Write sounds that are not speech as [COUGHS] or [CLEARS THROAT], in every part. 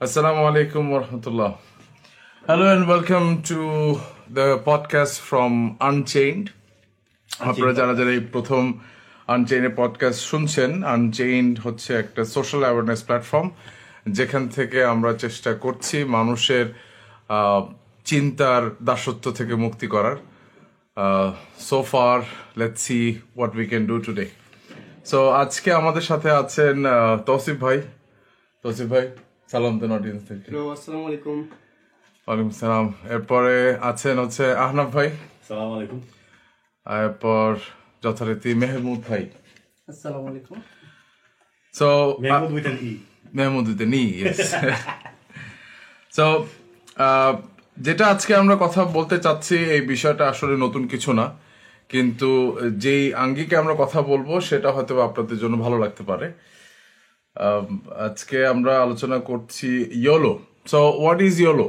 Assalamu alaikum wa rahmatullah. Hello and welcome to the podcast from Unchained. আপনারা যারা যারা এই প্রথম আনচেইনের পডকাস্ট শুনছেন আনচেইনড হচ্ছে একটা সোশ্যাল অ্যাওয়ারনেস প্ল্যাটফর্ম যেখান থেকে আমরা চেষ্টা করছি মানুষের চিন্তার দাসত্ব থেকে মুক্তি করার so far let's see what we can do today so আজকে আমাদের সাথে আছেন তৌসিফ ভাই তৌসিফ ভাই সালাম দেন অডিয়েন্স থেকে হ্যালো আসসালামু আলাইকুম। ওয়ালাইকুম সালাম। এরপরে আছেন হচ্ছে আহনাফ ভাই। সালাম আলাইকুম। এরপর যথারীতি মেহমুদ ভাই। আসসালামু আলাইকুম। So Mehmood with N E Mehmood with নি ইয়েস সো যেটা আজকে আমরা কথা বলতে চাচ্ছি এই বিষয়টা আসলে নতুন কিছু না। কিন্তু যেই আঙ্গিকে আমরা কথা বলব সেটা হয়তো বা আপনাদের জন্য ভালো লাগতে পারে। আজকে আমরা আলোচনা করছি YOLO so what is YOLO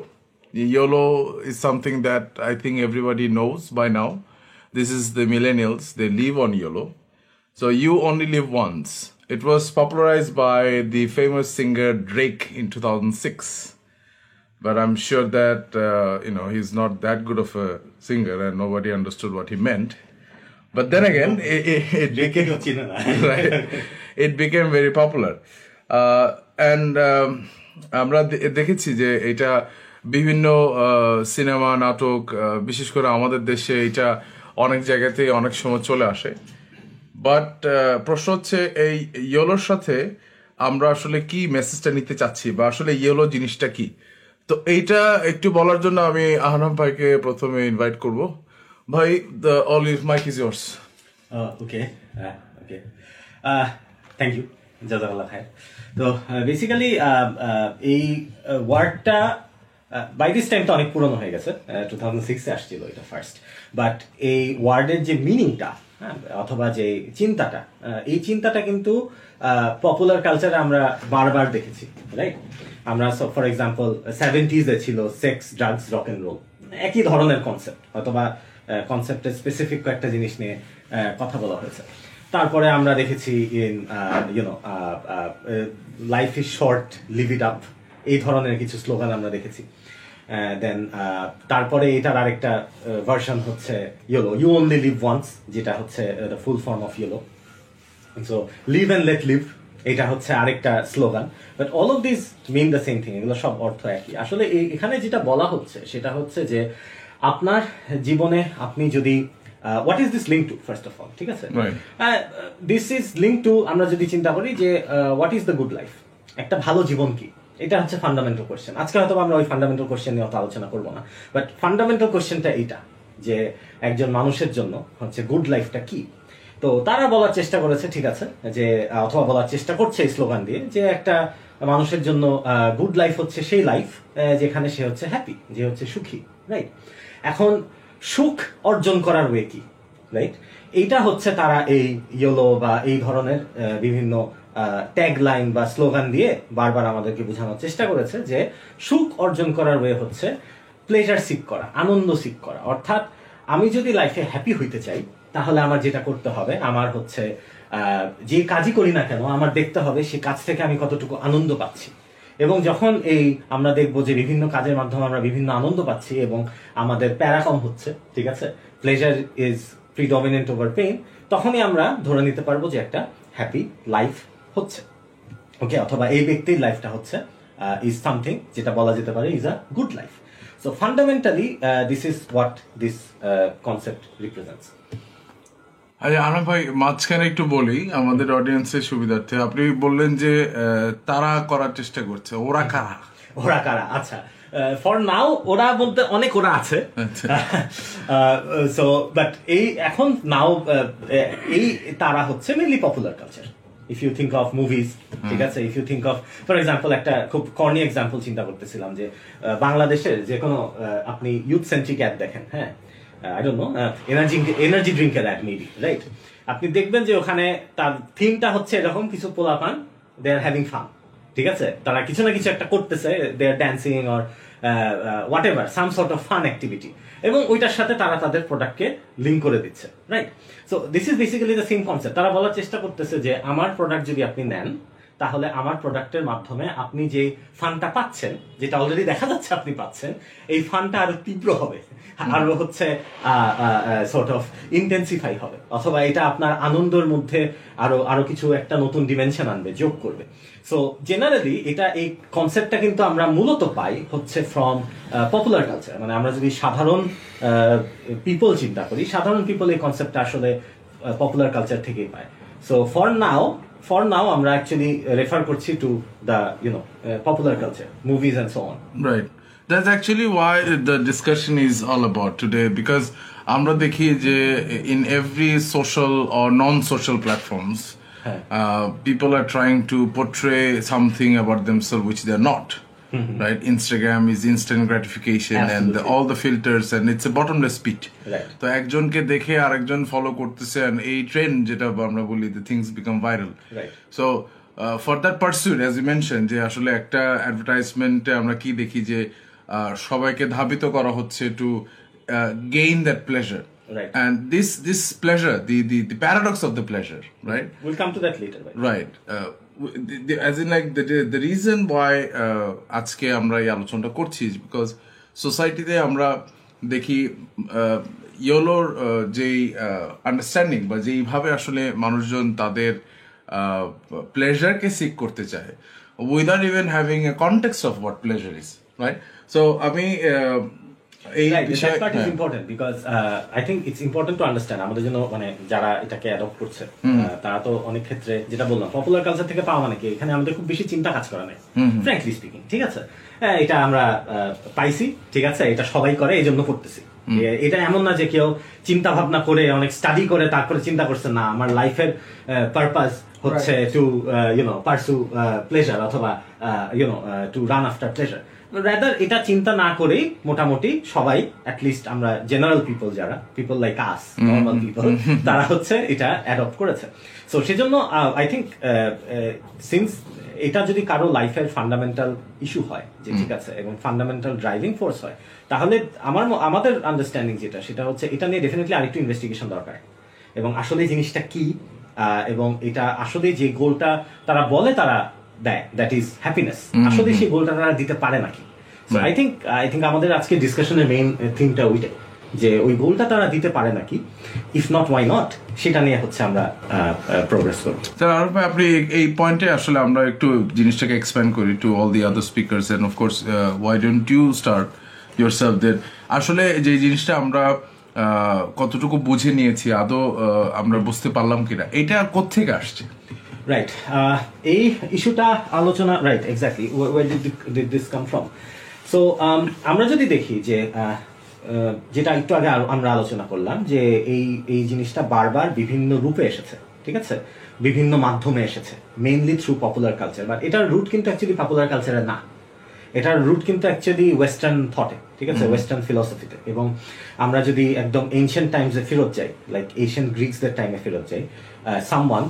YOLO is something that I think everybody knows by now this is the millennials they live on YOLO So you only live once. It was popularized by the famous singer Drake in 2006. But I'm sure that uh, you know he's not that good of a singer, and nobody understood what he meant. But then again, it, it, [LAUGHS] it became কেউ চিনে [LAUGHS] না right? Very popular. Uh, and um, আমরা দেখেছি যে এটা বিভিন্ন cinema নাটক বিশেষ করে আমাদের দেশে এটা অনেক জায়গাতেই অনেক সময় চলে আসে। বাট প্রশ্ন হচ্ছে এই ইয়েলোর সাথে আমরা আসলে কি মেসেজটা নিতে চাচ্ছি বা আসলে ইয়েলো জিনিসটা কি? তো এইটা একটু বলার জন্য আমি আহনাম ভাইকে প্রথমে ইনভাইট করব। ভাই the all is mic is yours okay okay thank you জাজাকাল্লাহ খায় তো বেসিক্যালি এই ওয়ার্ডটা বাই দিস টাইম তো অনেক পুরনো হয়ে গেছে টু থাউজেন্ড সিক্সে আসছিল এটা ফার্স্ট বাট এই ওয়ার্ডের যে মিনিংটা অথবা যে চিন্তাটা এই চিন্তাটা কিন্তু পপুলার কালচারে আমরা বারবার দেখেছি রাইট আমরা ফর এক্সাম্পল সেভেন্টিজে ছিল sex drugs rock and roll একই ধরনের কনসেপ্ট অথবা কনসেপ্টের স্পেসিফিক কয়েকটা জিনিস নিয়ে কথা বলা হয়েছে। তারপরে আমরা দেখেছি in you know life is short live it up এই ধরনের কিছু স্লোগান আমরা দেখেছি। দেন তারপরে এটার আরেকটা ভার্সন হচ্ছে YOLO you only live once যেটা হচ্ছে the full form of YOLO so live and let live এটা হচ্ছে আরেকটা slogan but all of this mean the same thing এগুলো সব অর্থ একই। আসলে এখানে যেটা বলা হচ্ছে, সেটা হচ্ছে যে আপনার জীবনে আপনি যদি what is this link to first of all ঠিক আছে. দিস ইজ লিঙ্ক টু আমরা যদি চিন্তা করি যে what is the good life একটা ভালো জীবন কি? এটা হচ্ছে ফান্ডামেন্টাল কোশ্চেন আজকে হয়তো আমরা ওই ফান্ডামেন্টাল কোশ্চেন নিয়ে অত আলোচনা করব না। বাট ফান্ডামেন্টাল কোশ্চেনটা এইটা যে একজন মানুষের জন্য হচ্ছে গুড লাইফটা কি? তো তারা বলার চেষ্টা করেছে ঠিক আছে? যে অথবা বলার চেষ্টা করছে এই স্লোগান দিয়ে যে একটা মানুষের জন্য গুড লাইফ হচ্ছে সেই লাইফ যেখানে সে হচ্ছে হ্যাপি যে হচ্ছে সুখী রাইট এখন সুখ অর্জন করার ওয়ে কি রাইট এইটা হচ্ছে তারা এই ইয়েলো বা এই ধরনের বিভিন্ন ট্যাগ লাইন বা স্লোগান দিয়ে বারবার আমাদেরকে বোঝানোর চেষ্টা করেছে যে সুখ অর্জন করার ওয়ে হচ্ছে প্লেজার সিক করা, আনন্দ সিক করা। অর্থাৎ আমি যদি লাইফে হ্যাপি হইতে চাই, তাহলে আমার যেটা করতে হবে, আমার হচ্ছে যে কাজই করি না কেন, আমার দেখতে হবে সে কাজ থেকে আমি কতটুকু আনন্দ পাচ্ছি। এবং যখন এই আমরা দেখব যে বিভিন্ন কাজের মাধ্যমে আমরা বিভিন্ন আনন্দ পাচ্ছি এবং আমাদের প্যারা কম হচ্ছে, ঠিক আছে? Pleasure is predominant over pain তখনই আমরা ধরে নিতে পারব যে একটা হ্যাপি লাইফ হচ্ছে। ওকে অথবা এই ব্যক্তির লাইফটা হচ্ছে ইজ সামথিং যেটা বলা যেতে পারে is a good life so fundamentally this is what this concept represents আচ্ছা ভাই মাঝখানে একটু বলি আমাদের অডিয়েন্সের সুবিধার্থে। আপনি বললেন যে তারা করার চেষ্টা করছে। ওরা কারা? ওরা কারা? আচ্ছা ফর নাও ওরা বলতে অনেক ওরা আছে। আচ্ছা। [LAUGHS] সো বাট এই এখন নাও এই তারা হচ্ছে mainly popular culture if you think of movies ঠিক আছে? If you think of for example একটা খুব কর্নি এক্সাম্পল চিন্তা করতেছিলাম যে বাংলাদেশের যে কোনো আপনি ইউথ সেন্ট্রিক অ্যাড দেখেন হ্যাঁ? I don't know energy energy ড্রিঙ্কের ad maybe right আপনি দেখবেন যে ওখানে তার থিমটা হচ্ছে এরকম কিছু পোলাপান দে আর হ্যাভিং ফান ঠিক আছে? তারা কিছু না কিছু একটা করতেছে they are dancing or whatever some sort of fun activity এবং ওইটার সাথে তারা তাদের প্রোডাক্টকে লিঙ্ক করে দিচ্ছে right so this is basically the same concept তারা বলার চেষ্টা করতেছে যে, আমার প্রোডাক্ট যদি আপনি নেন তাহলে আমার প্রোডাক্টের মাধ্যমে আপনি যে ফানটা পাচ্ছেন, যেটা অলরেডি দেখা যাচ্ছে আপনি পাচ্ছেন, এই ফানটা আরও তীব্র হবে। আরও হচ্ছে সর্ট অফ ইন্টেন্সিফাই হবে। অথবা এটা আপনার আনন্দের মধ্যে আরও আরও কিছু একটা নতুন ডিমেনশন আনবে, যোগ করবে। সো জেনারেলি এটা এই কনসেপ্টটা কিন্তু আমরা মূলত পাই হচ্ছে ফ্রম পপুলার কালচার মানে আমরা যদি সাধারণ পিপল চিন্তা করি, সাধারণ পিপল এই কনসেপ্টটা আসলে পপুলার কালচার থেকেই পায়। So for now for now আমরা actually refer করছি you know uh, popular culture movies and so on Right. That's actually why the discussion is all about today because আমরা দেখি যে in every social or non-social platforms uh, people are trying to portray something about themselves which they're not. Right? Instagram is instant gratification Absolutely. and the, all the filters and it's a bottomless pit. Right. তো একজনকে দেখে আরেকজন follow করতেছে and এই trend যেটা আমরা বলি the things become viral. Right. So for that pursuit as you mention যে আসলে একটা অ্যাডভার্টাইজমেন্টে আমরা কি দেখি যে সবাইকে ধাবিত করা হচ্ছে to gain that pleasure Right. And this this pleasure the the the paradox of the pleasure right will come to that later ভাই right as in like the reason why আজকে আমরা এই আলোচনাটা করছি বিকজ সোসাইটিতে আমরা দেখি ইয়োলোর যেই আন্ডারস্ট্যান্ডিং বা যেইভাবে আসলে মানুষজন তাদের প্লেজারকে সিক করতে চায় without even having a context of what pleasure is right so আমি এই Right, বিষয়ে uh, important to understand আমাদের জন্য মানে যারা এটাকে অ্যাডপ্ট করছে তারা তো অনেক ক্ষেত্রে যেটা বললাম পপুলার কালচার থেকে পাওয়া মানে কি? এখানে আমাদের খুব বেশি চিন্তা কাজ করা নেই। ফ্র্যাঙ্কলি স্পিকিং ঠিক আছে? হ্যাঁ, এটা আমরা আহ, পাইছি ঠিক আছে? এটা সবাই করে এই জন্য করতেছি এটা এমন না যে কেউ চিন্তা ভাবনা করে অনেক স্টাডি করে তারপরে চিন্তা করছে না আমার লাইফের পারপাস হচ্ছে to you know pursue pleasure অথবা you know to run after pleasure rather এটা চিন্তা না করেই মোটামুটি সবাই লিস্ট আমরা জেনারেল পিপল যারা people like us normal people তারা হচ্ছে এটা অ্যাডপ্ট করেছে। সো সেজন্য আই থিঙ্ক সিন্স এটা যদি কারও লাইফের ফান্ডামেন্টাল ইস্যু হয় যে ঠিক আছে এবং ফান্ডামেন্টাল ড্রাইভিং ফোর্স হয় তাহলে আমার আমাদের আন্ডারস্ট্যান্ডিং যেটা সেটা হচ্ছে এটা নিয়ে ডেফিনেটলি আরেকটু ইনভেস্টিগেশন দরকার। এবং আসলে জিনিসটা কি এবং এটা আসলে যে গোলটা তারা বলে তারা দেয় দ্যাট ইজ হ্যাপিনেস আসলে সেই গোলটা তারা দিতে পারে নাকি? আই থিঙ্ক আই থিঙ্ক আমাদের আজকে ডিসকাশনের মেইন থিমটা ওইটাই যে ওই গোলটা তারা দিতে পারে নাকি? ইফ নট ওয়াই নট সেটা নিয়ে হচ্ছে আমরা প্রোগ্রেস করব। স্যার আরব ভাই আপনি এই- পয়েন্টে আসলে আমরা একটু জিনিসটাকে এক্সপ্যান্ড করি to all the other speakers and of course why don't you start yourself দের আসলে যে জিনিসটা আমরা কতটুকু বুঝে নিয়েছি আদৌ আমরা বুঝতে পারলাম কিনা এটা কোত্থেকে আসছে? রাইট এই ইস্যুটা আলোচনা right exactly where did this come from so আমরা যদি দেখি যে আহ, আহ, যেটা একটু আগে আমরা আলোচনা করলাম যে এই এই জিনিসটা বারবার বিভিন্ন রূপে এসেছে ঠিক আছে? বিভিন্ন মাধ্যমে এসেছে mainly through popular culture but এটার রুট কিন্তু অ্যাকচুয়ালি পপুলার কালচারে না। এটার রুট কিন্তু অ্যাকচুয়ালি ওয়েস্টার্ন থটে ঠিক আছে ওয়েস্টার্ন ফিলসফিতে এবং আমরা যদি একদম এনশিয়েন্ট টাইমসে ফেরত যাই লাইক এশিয়ান গ্রিক্সদের টাইমে ফেরত যাই সামওয়ান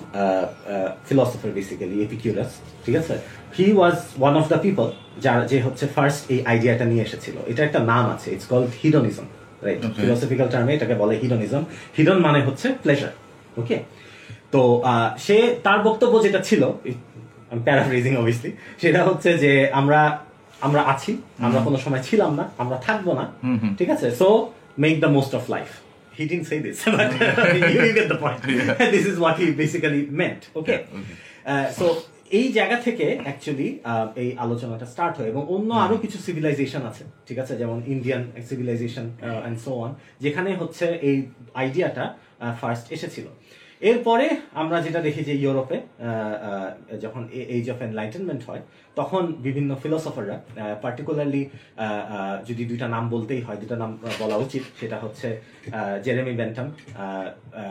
ফিলসফার বেসিক্যালি এপিকিউরাস ঠিক আছে? He was one of the people যার যে হচ্ছে ফার্স্ট এই আইডিয়াটা নিয়ে এসেছিল। এটা একটা নাম আছে it's called hedonism right. Philosophical টার্মে এটাকে বলে হিডনিজম হিডন মানে হচ্ছে প্লেজার ওকে তো সে তার বক্তব্য যেটা ছিল প্যারাফ্রেজিং অবভিয়াসলি সেটা হচ্ছে যে আমরা আমরা আছি আমরা কোনো সময় ছিলাম না আমরা থাকব না ঠিক আছে? So make the most of life he didn't say this [LAUGHS] but you, [LAUGHS] you get the point. [LAUGHS] This is what he basically meant okay? Yeah, okay. Uh, so এই জায়গা থেকে অ্যাকচুয়ালি এই আলোচনাটা স্টার্ট হয় এবং অন্য আরও কিছু সিভিলাইজেশন আছে ঠিক আছে? যেমন Indian civilisation and so on যেখানে হচ্ছে এই আইডিয়াটা ফার্স্ট এসেছিল। এরপরে আমরা যেটা দেখি যে ইউরোপে যখন এইজ অফ এনলাইটেনমেন্ট হয় তখন বিভিন্ন ফিলোসফাররা পার্টিকুলারলি যদি দুইটা নাম বলতেই হয় দুটা নাম বলা উচিত সেটা হচ্ছে জেরেমি বেন্টাম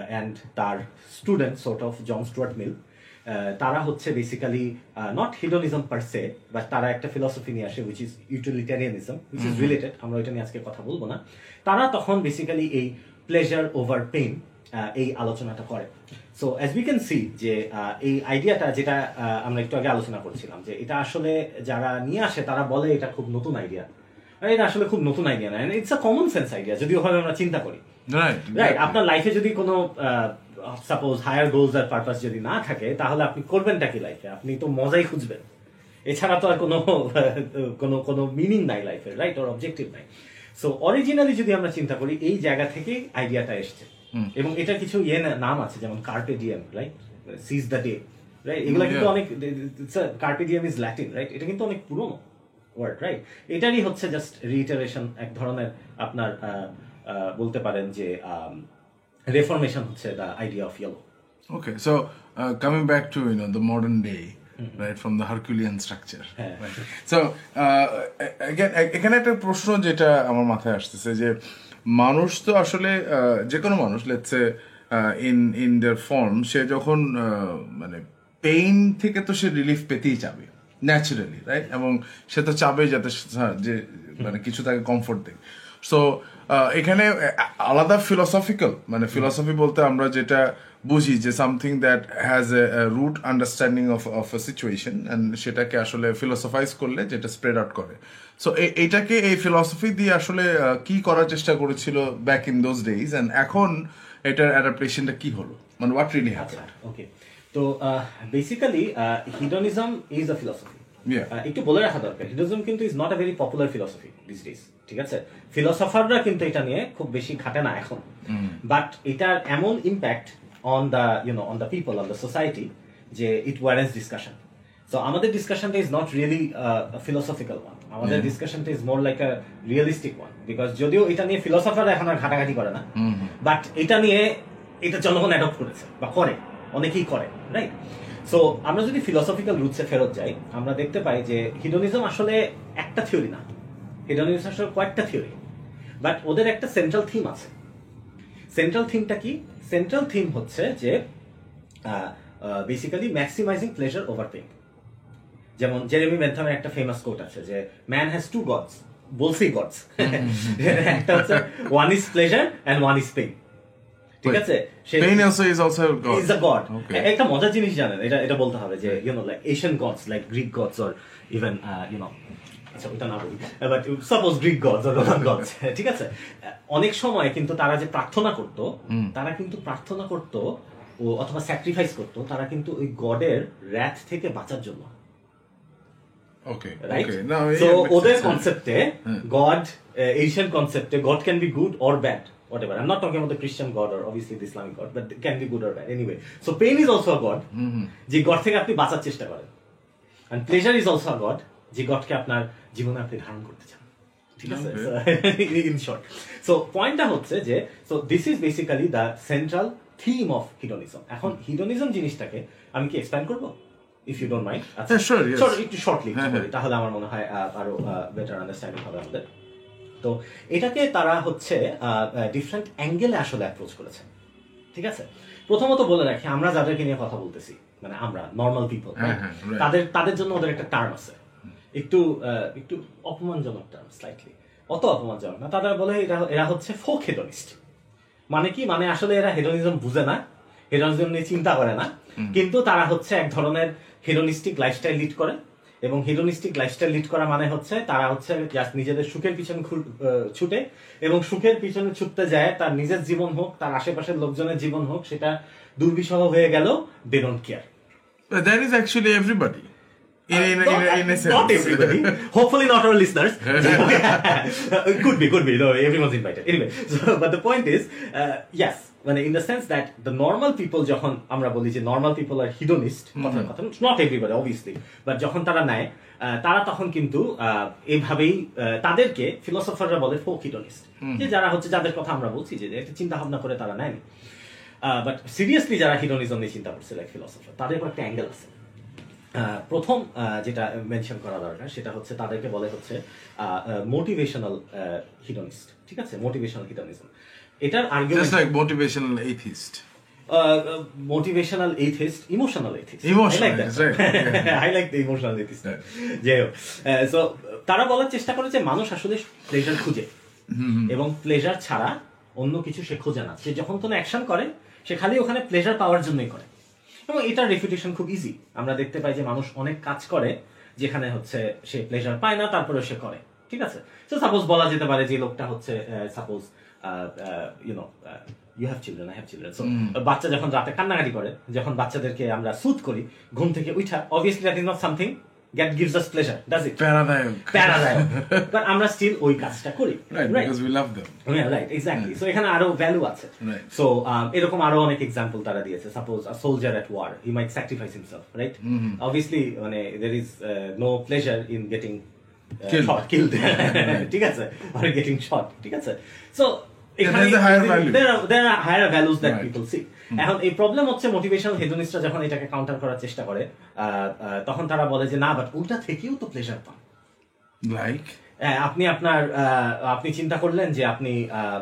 অ্যান্ড তার student sort of John Stuart Mill তারা হচ্ছে basically not hedonism per se but তারা একটা ফিলসফি নিয়ে আসে which is utilitarianism which is related আমরা ওইটা নিয়ে আজকে কথা বলব না। তারা তখন বেসিক্যালি এই প্লেজার ওভার পেইন এই আলোচনাটা করে। So as we can see যে এই আইডিয়াটা যেটা আমরা একটু আগে আলোচনা করছিলাম যে এটা আসলে যারা নিয়ে আসে তারা বলে এটা খুব নতুন আইডিয়া এটা আসলে খুব নতুন আইডিয়া না। It's a common sense idea যদিও ভাবে আমরা চিন্তা করি। রাইট আপনার লাইফে যদি কোনো সাপোজ হায়ার গোলস আর পারপাস যদি না থাকে তাহলে আপনি করবেনটা কি লাইফে আপনি তো মজাই খুঁজবেন। এছাড়া তো আর কোনো [LAUGHS] কোনো কোনো মিনিং নাই লাইফের রাইট ওর অবজেক্টিভ নাই। সো অরিজিনালি যদি আমরা চিন্তা করি এই জায়গা থেকেই আইডিয়াটা এসছে। এবং এটা কিছু ইয়ে নাম আছে যেমন carpe diem right seize the day right এগুলো কিন্তু অনেক ইজ ল্যাটিন রাইট এটা কিন্তু অনেক পুরনো ওয়ার্ড রাইট এটারই হচ্ছে জাস্ট রিটারেশন এক ধরনের আপনার বলতে পারেন যে রেফরমেশন হচ্ছে the idea of YOLO so uh, coming back to you know the modern day, right from the Herculean structure. হ্যাঁ। Right. So uh, again, এখানে একটা প্রশ্ন যেটা আমার মাথায় আসতেছে যে মানুষ তো আসলে যে কোনো মানুষ let's say in in their form সে যখন মানে পেইন থেকে তো সে রিলিফ পেতেই চাবে ন্যাচারালি রাইট এবং সে তো চাবে যাতে যে মানে কিছু তাকে কমফোর্ট দেয়। সো এখানে আলাদা ফিলসফিক্যাল মানে ফিলসফি বলতে আমরা যেটা বুঝি যে something that has a root understanding of of a situation and সেটাকে আসলে ফিলোসফাইজ করলে যেটা স্প্রেড আউট করে। সো এইটাকে এই ফিলসফি দিয়ে আসলে কি করার চেষ্টা করেছিল back in those days and এখন এটার অ্যাডাপ্টেশনটা কি হলো? মানে হোয়াট রিলি হ্যাপেন্ড ওকে তো basically hedonism is a philosophy Yeah. একটু বলে রাখা দরকার হিডনিজম কিন্তু is not a very popular philosophy these days ঠিক আছে? ফিলসফাররা কিন্তু এটা নিয়ে খুব বেশি খাটে না এখন. বাট এটার এমন impact on the you know on the people on the society যে ইট ওয়ারেন্স ডিসকাশন সো আমাদের ডিসকাশনটা is not really philosophical one আমাদের ডিসকাশনটা is more like a realistic one because যদিও এটা নিয়ে ফিলোসফাররা এখন আর ঘাটাঘাটি করে না বাট এটা নিয়ে এটা জনগণ অ্যাডপ্ট করেছে বা করে অনেকেই করে রাইট সো আমরা যদি ফিলোসফিক্যাল রুটসে ফেরত যাই আমরা দেখতে পাই যে হিডোনিজম আসলে একটা থিওরি না। হিডোনিজম আসলে কয়েকটা থিওরি বাট ওদের একটা সেন্ট্রাল থিম আছে। সেন্ট্রাল থিমটা কি? সেন্ট্রাল থিম হচ্ছে যে basically maximising pleasure over pain যেমন জেরেমি বেন্থামের একটা ফেমাস কোট আছে যে ম্যান হ্যাজ টু গডস বলছি গডস একটা হচ্ছে one is pleasure and one is pain ঠিক আছে? Pain also is also god is a god একটা মজার জিনিস জানেন এটা এটা বলতে হবে যে you know like Asian gods like Greek gods or even you know আচ্ছা ওটা না বলি। But suppose Greek gods or Roman gods ঠিক আছে? অনেক সময় কিন্তু তারা যে প্রার্থনা করত তারা কিন্তু প্রার্থনা করত অথবা স্যাক্রিফাইস করত তারা কিন্তু ওই গডের র্যাথ থেকে বাঁচার জন্য। ওকে রাইট ওকে না সো ওদের কনসেপ্টে god Asian কনসেপ্টে god can be good or bad whatever. I'm not talking about the christian god or obviously the islamic god but it can be good or bad. Anyway so pain is also a god যে god থেকে আপনি বাঁচার চেষ্টা করেন। And pleasure is also a god যে গডকে আপনার জীবনে আপনি ধারণ করতে চান। ঠিক আছে? ইন শর্ট সো পয়েন্টটা হচ্ছে যে so this is basically the central theme of hedonism এখন হিডনিজম জিনিসটাকে আমি কি এক্সপ্যান্ড করব? ইফ ইউ ডোন্ট মাইন্ড হ্যাঁ, yes. একটু শর্টলি হ্যাঁ, হ্যাঁ। তাহলে আমার মনে হয় আরও বেটার আন্ডারস্ট্যান্ডিং হবে আমাদের। তো এটাকে তারা হচ্ছে ডিফারেন্ট অ্যাঙ্গেলে আসলে অ্যাপ্রোচ করেছে। ঠিক আছে? প্রথমত বলে রাখি আমরা যাদেরকে নিয়ে কথা বলতেছি মানে আমরা নর্মাল পিপল হ্যাঁ, right. তাদের তাদের জন্য ওদের একটা টার্ম আছে। একটু একটু অপমানজনক টার্ম স্লাইটলি অত অপমানজনক না। তারা বলে এরা এরা হচ্ছে ফোক হেডনিস্ট মানে কি? মানে আসলে এরা হেডনিজম বুঝে না। হেডনিজম নিয়ে চিন্তা করে না। কিন্তু তারা হচ্ছে এক ধরনের হেডনিস্টিক লাইফস্টাইল লিড করে এবং হেডনিস্টিক লাইফস্টাইল লিড করা মানে হচ্ছে তারা হচ্ছে জাস্ট নিজেদের সুখের পিছনে ছুটে এবং সুখের পিছনে ছুটতে যায় তার নিজের জীবন হোক তার আশেপাশের লোকজনের জীবন হোক সেটা দুর্বিষহ হয়ে গেল they don't care that is actually everybody in in in, in sense. not everybody. Hopefully, not our listeners. [LAUGHS] [LAUGHS] could be, could be. No, everyone's invited. Anyway, so, but the point is, uh, yes, মানে in the sense that the normal people যখন আমরা বলি যে normal are hedonist কথার কথা not everybody obviously but যখন তারা নেয় তারা তখন কিন্তু এইভাবেই তাদেরকে ফিলোসফাররা বলে ফোক হিডোনিস্ট যে যারা হচ্ছে যাদের কথা আমরা বলছি যে একটা চিন্তা ভাবনা করে তারা নেয়নি। বাট সিরিয়াসলি যারা হিডোনিজম নিয়ে চিন্তা করছে লাইক ফিলোসফার তাদের একটা অ্যাঙ্গেল আছে। প্রথম যেটা মেনশন করা দরকার সেটা হচ্ছে তাদেরকে বলে হচ্ছে মোটিভেশনাল হিডোনিস্ট ঠিক আছে? মোটিভেশনাল হিডনিজম এটার argument like motivational atheist. Motivational atheist emotional atheist I like the emotional atheist যাই হোক. সো তারা বলার চেষ্টা করে যে মানুষ আসলে প্লেজার খুঁজে। এবং প্লেজার ছাড়া অন্য কিছু সে খোঁজে না। সে যখন কোনো অ্যাকশন করে সে খালি ওখানে প্লেজার পাওয়ার জন্যই করে। এবং এটার রেপুটেশন খুব ইজি আমরা দেখতে পাই যে মানুষ অনেক কাজ করে যেখানে হচ্ছে সে প্লেজার পায় না তারপরে সে করে। ঠিক আছে? তো সাপোজ বলা যেতে পারে যে লোকটা হচ্ছে suppose you know you have children I have children so বাচ্চা যখন রাতে কান্নাকাটি করে যখন বাচ্চাদেরকে আমরা সুদ করি ঘুম থেকে উঠা obviously that is not something that gives us pleasure does it প্যারাদায়ক প্যারাদায়ক বাট আমরা স্টিল ওই কাজটা করি right right because we love them right exactly so এখানে আরও ভ্যালু আছে। Right. সো এরকম আরও অনেক এক্সাম্পল তারা দিয়েছে। Suppose a soldier at war he might sacrifice himself right obviously মানে there is no pleasure in getting Killed. Shot killed [LAUGHS] [LAUGHS] ঠিক আছে? আর গেটিং শট ঠিক আছে? সো এখন এই প্রবলেম হচ্ছে মোটিভেশনাল হেডোনিস্টরা যখন এটাকে কাউন্টার করার চেষ্টা করে তখন তারা বলে যে না বাট ওইটা থেকেও তো প্লেজার পান। লাইক হ্যাঁ, আপনি আপনার আপনি চিন্তা করলেন যে আপনি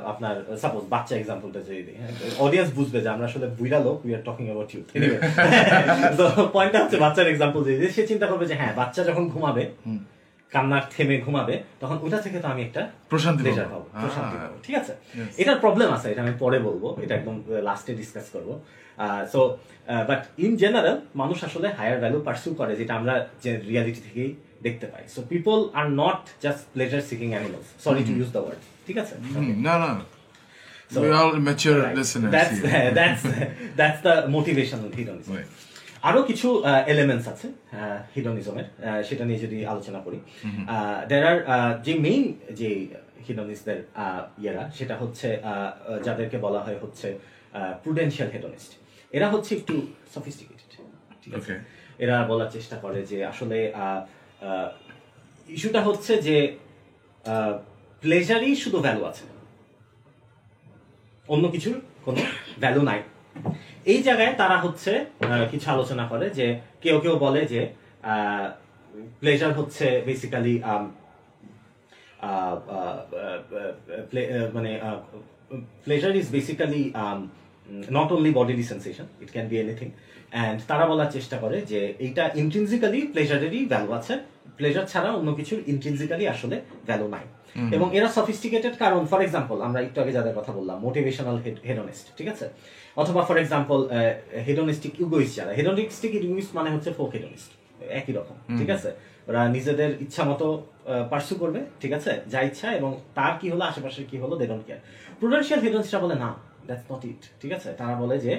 আপনার সাপোজ বাচ্চা এক্সাম্পলটা যদি দিই অডিয়েন্স বুঝবে যে আমরা আসলে বুইরা লোক we are talking about you তো পয়েন্টটা হচ্ছে বাচ্চার এক্সাম্পল যদি সে চিন্তা করবে যে হ্যাঁ বাচ্চা যখন ঘুমাবে কান্না থেমে ঘুমাবে তখন ওটা থেকে তো আমি একটা প্রশান্তি পাবো। পাবো প্রশান্তি Ah. পাবো ঠিক আছে এটার প্রবলেম আছে এটা আমি পরে বলব এটা একদম লাস্টে ডিসকাস করব সো বাট ইন জেনারেল মানুষ আসলে হায়ার ভ্যালু পার্সিউ করে যেটা আমরা যে রিয়ালিটি থেকেই দেখতে পাই so people are not just pleasure seeking animals sorry to use the word ঠিক আছে না না So- we all mature Right. listeners That's here. [LAUGHS] that's that's the motivational hedonism. Right. আরও কিছু এলিমেন্টস আছে হিডনিজমের সেটা নিয়ে যদি আলোচনা করি। দের আর যে মেইন যে হিডনিস্টদের ইয়েরা সেটা হচ্ছে যাদেরকে বলা হয় হচ্ছে প্রুডেন্সিয়াল হেডনিস্ট এরা হচ্ছে একটু সফিস্টিকেটেড ঠিক আছে? এরা বলার চেষ্টা করে যে আসলে ইস্যুটা হচ্ছে যে প্লেজারই শুধু ভ্যালু আছে অন্য কিছুর কোনো ভ্যালু নাই। এই জায়গায় তারা হচ্ছে কিছু আলোচনা করে যে কেউ কেউ বলে যে প্লেজার হচ্ছে বেসিক্যালি মানে pleasure is basically not only bodily sensation it can be anything and তারা বলার চেষ্টা করে যে এইটা ইন্ট্রিনজিক্যালি প্লেজারেরই ভ্যালু আছে। প্লেজার ছাড়া অন্য কিছুর ইন্ট্রিনজিক্যালি আসলে ভ্যালু নাই। এবং এরা সফিস্টিকেটেড কারণ ফর এক্সাম্পল আমরা একটু আগে যাদের কথা বললাম মোটিভেশনাল হেডোনিস্ট ঠিক আছে? অথবা ফর এক্সাম্পল হেডোনিস্টিক ইউগোইস্ট হেডোনিস্টিক ইউগোইস্ট মানে হচ্ছে ফোক হেডোনিস্ট একই রকম ঠিক আছে? ওরা নিজেদের ইচ্ছা মতো পার্সু করবে ঠিক আছে? যা ইচ্ছা এবং তার কি হলো আশেপাশে কি হলো দে ডোন্ট কেয়ার প্রুডেন্সিয়াল হেডোনিস্টরা বলে না দ্যাটস নট ইট ঠিক আছে? তারা বলে যে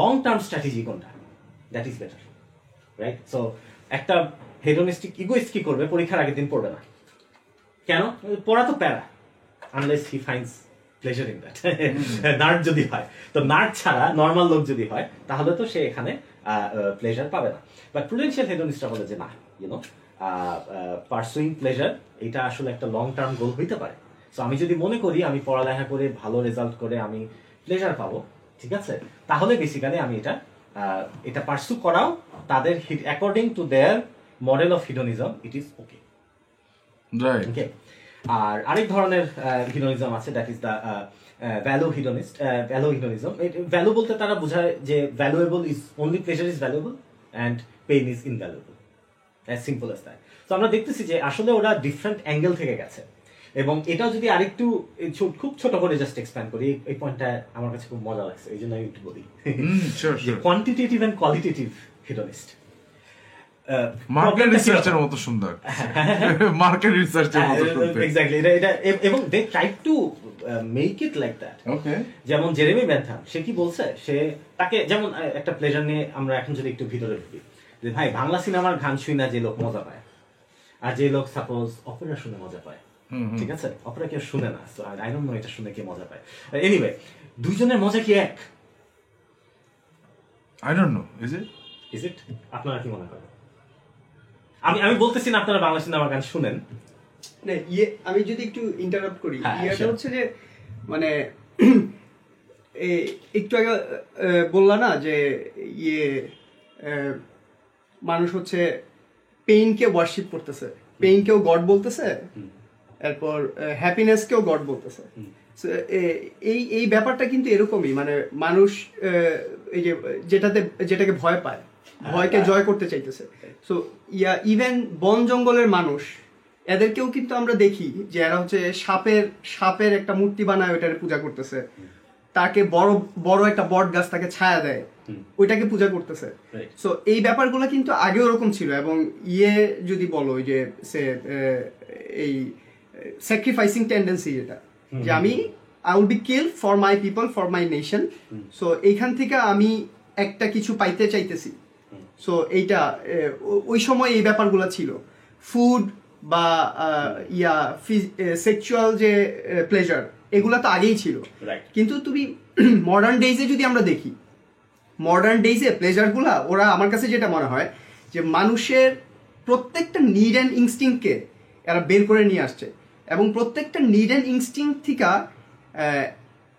লং টার্ম স্ট্র্যাটেজি কোনটা? That is better right so একটা হেডোনিস্টিক ইগোইস্ট কি করবে? পরীক্ষার আগের দিন পড়বে না। কেন? পড়া তো প্যারা unless he finds pleasure in that nerd যদি হয়। তো নার্ড ছাড়া নর্মাল লোক যদি হয় তাহলে তো সে এখানে প্লেজার পাবে না। বাট প্রুডেন্সিয়াল হেডোনিস্টরা বলে যে না ইউনো পার্সুইং প্লেজার এটা আসলে একটা লং টার্ম গোল হইতে পারে। সো আমি যদি মনে করি আমি পড়ালেখা করে ভালো রেজাল্ট করে আমি প্লেজার পাবো ঠিক আছে? তাহলে বেসিক্যালি আমি এটা আহ, এটা পার্সু করাও তাদের according to their model of hedonism it is okay Right. Okay আর আরেক ধরনের হিডোনিজম আছে that is the value hedonist value hedonism value বলতে তারা বোঝায় যে valuable is only pleasure is valuable and pain is invaluable as simple as that তো আমরা দেখতেছি যে আসলে ওরা ডিফারেন্ট অ্যাঙ্গেল থেকে গেছে। এবং এটাও যদি আরেকটু খুব ছোট করে জাস্ট এক্সপ্যান্ড করি এই- পয়েন্টটা আমার কাছে খুব মজা লাগছে এই জন্য আমি একটু বলি. Quantitative and qualitative hedonist market রিসার্চের মতো সুন্দর। [LAUGHS] মার্কেট রিসার্চের মতো সুন্দর এক্স্যাক্টলি এটা এটা এবং they try to make it like that okay যেমন জেরেমি সে কি বলছে? সে তাকে যেমন একটা প্লেজার নিয়ে আমরা এখন যদি একটু ভিতরে ঢুকি যে ভাই বাংলা সিনেমার গান শুই না যে লোক মজা পায়। আর যে লোক সাপোজ অপেরা শুনে মজা পায়। ঠিক আছে? অপেরা কেউ শুনে না সো আই ডোন্ট নো এটা শুনে কে মজা পায়। এনিওয়ে দুইজনের মজা কি এক? I don't know is it is it আপনারা কি মনে করেন? আমি আমি বলতেছি না আপনারা বাংলা সিনেমার গান শুনেন। মানে ইয়ে আমি যদি একটু ইন্টারাপ্ট করি হ্যাঁ, ইয়েটা হচ্ছে যে মানে [CLEARS THROAT] একটু আগে বললা না যে ইয়ে মানুষ হচ্ছে পেইনকে ওয়ার্শিপ করতেছে। পেইনকেও গড বলতেছে এরপর হ্যাপিনেসকেও গড বলতেছে। এই এই ব্যাপারটা কিন্তু এরকমই মানে মানুষ আহ, এই যে যেটাতে যেটাকে ভয় পায় ভয়কে জয় করতে চাইতেছে। সো ইয়া ইভেন বন জঙ্গলের মানুষ এদেরকেও কিন্তু আমরা দেখি যে এরা হচ্ছে সাপের সাপের একটা মূর্তি বানায় ওইটার পূজা করতেছে। তাকে বড় বড় একটা বট গাছ তাকে ছায়া দেয়। ওইটাকে পূজা করতেছে। সো এই ব্যাপারগুলো কিন্তু আগেও ওরকম ছিল এবং ইয়ে যদি বলো যে সে এই স্যাক্রিফাইসিং টেন্ডেন্সি যেটা যে আমি I will be kill for my people for my nation so এইখান থেকে আমি একটা কিছু পাইতে চাইতেছি। সো এইটা ওই সময় এই ব্যাপারগুলো ছিল। ফুড বা ইয়া সেক্সুয়াল যে প্লেজার এগুলো তো আগেই ছিল। কিন্তু তুমি [CLEARS THROAT] মডার্ন ডেইজে যদি আমরা দেখি মডার্ন ডেইজে প্লেজারগুলা ওরা আমার কাছে যেটা মনে হয় যে মানুষের প্রত্যেকটা নিড অ্যান্ড ইনস্টিংকে এরা বের করে নিয়ে আসছে। এবং প্রত্যেকটা নিড অ্যান্ড ইনস্টিং থেকে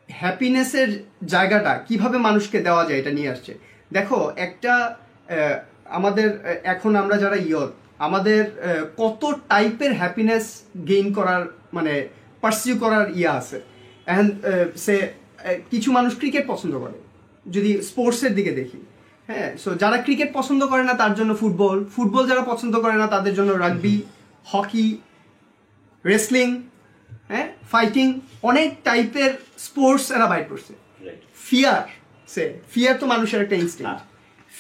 হ্যাপিনেসের জায়গাটা কীভাবে মানুষকে দেওয়া যায় এটা নিয়ে আসছে। দেখো একটা আমাদের এখন আমরা যারা ইয়র আমাদের কত টাইপের হ্যাপিনেস গেইন করার মানে পার্সিউ করার ইয়ে আছে। এখন সে কিছু মানুষ ক্রিকেট পছন্দ করে যদি স্পোর্টসের দিকে দেখি। হ্যাঁ সো যারা ক্রিকেট পছন্দ করে না তার জন্য ফুটবল ফুটবল যারা পছন্দ করে না তাদের জন্য রাগবি হকি রেসলিং হ্যাঁ ফাইটিং অনেক টাইপের স্পোর্টস এরা বাইর করছে। ফিয়ার সে ফিয়ার তো মানুষের একটা ইনস্টিংক্ট।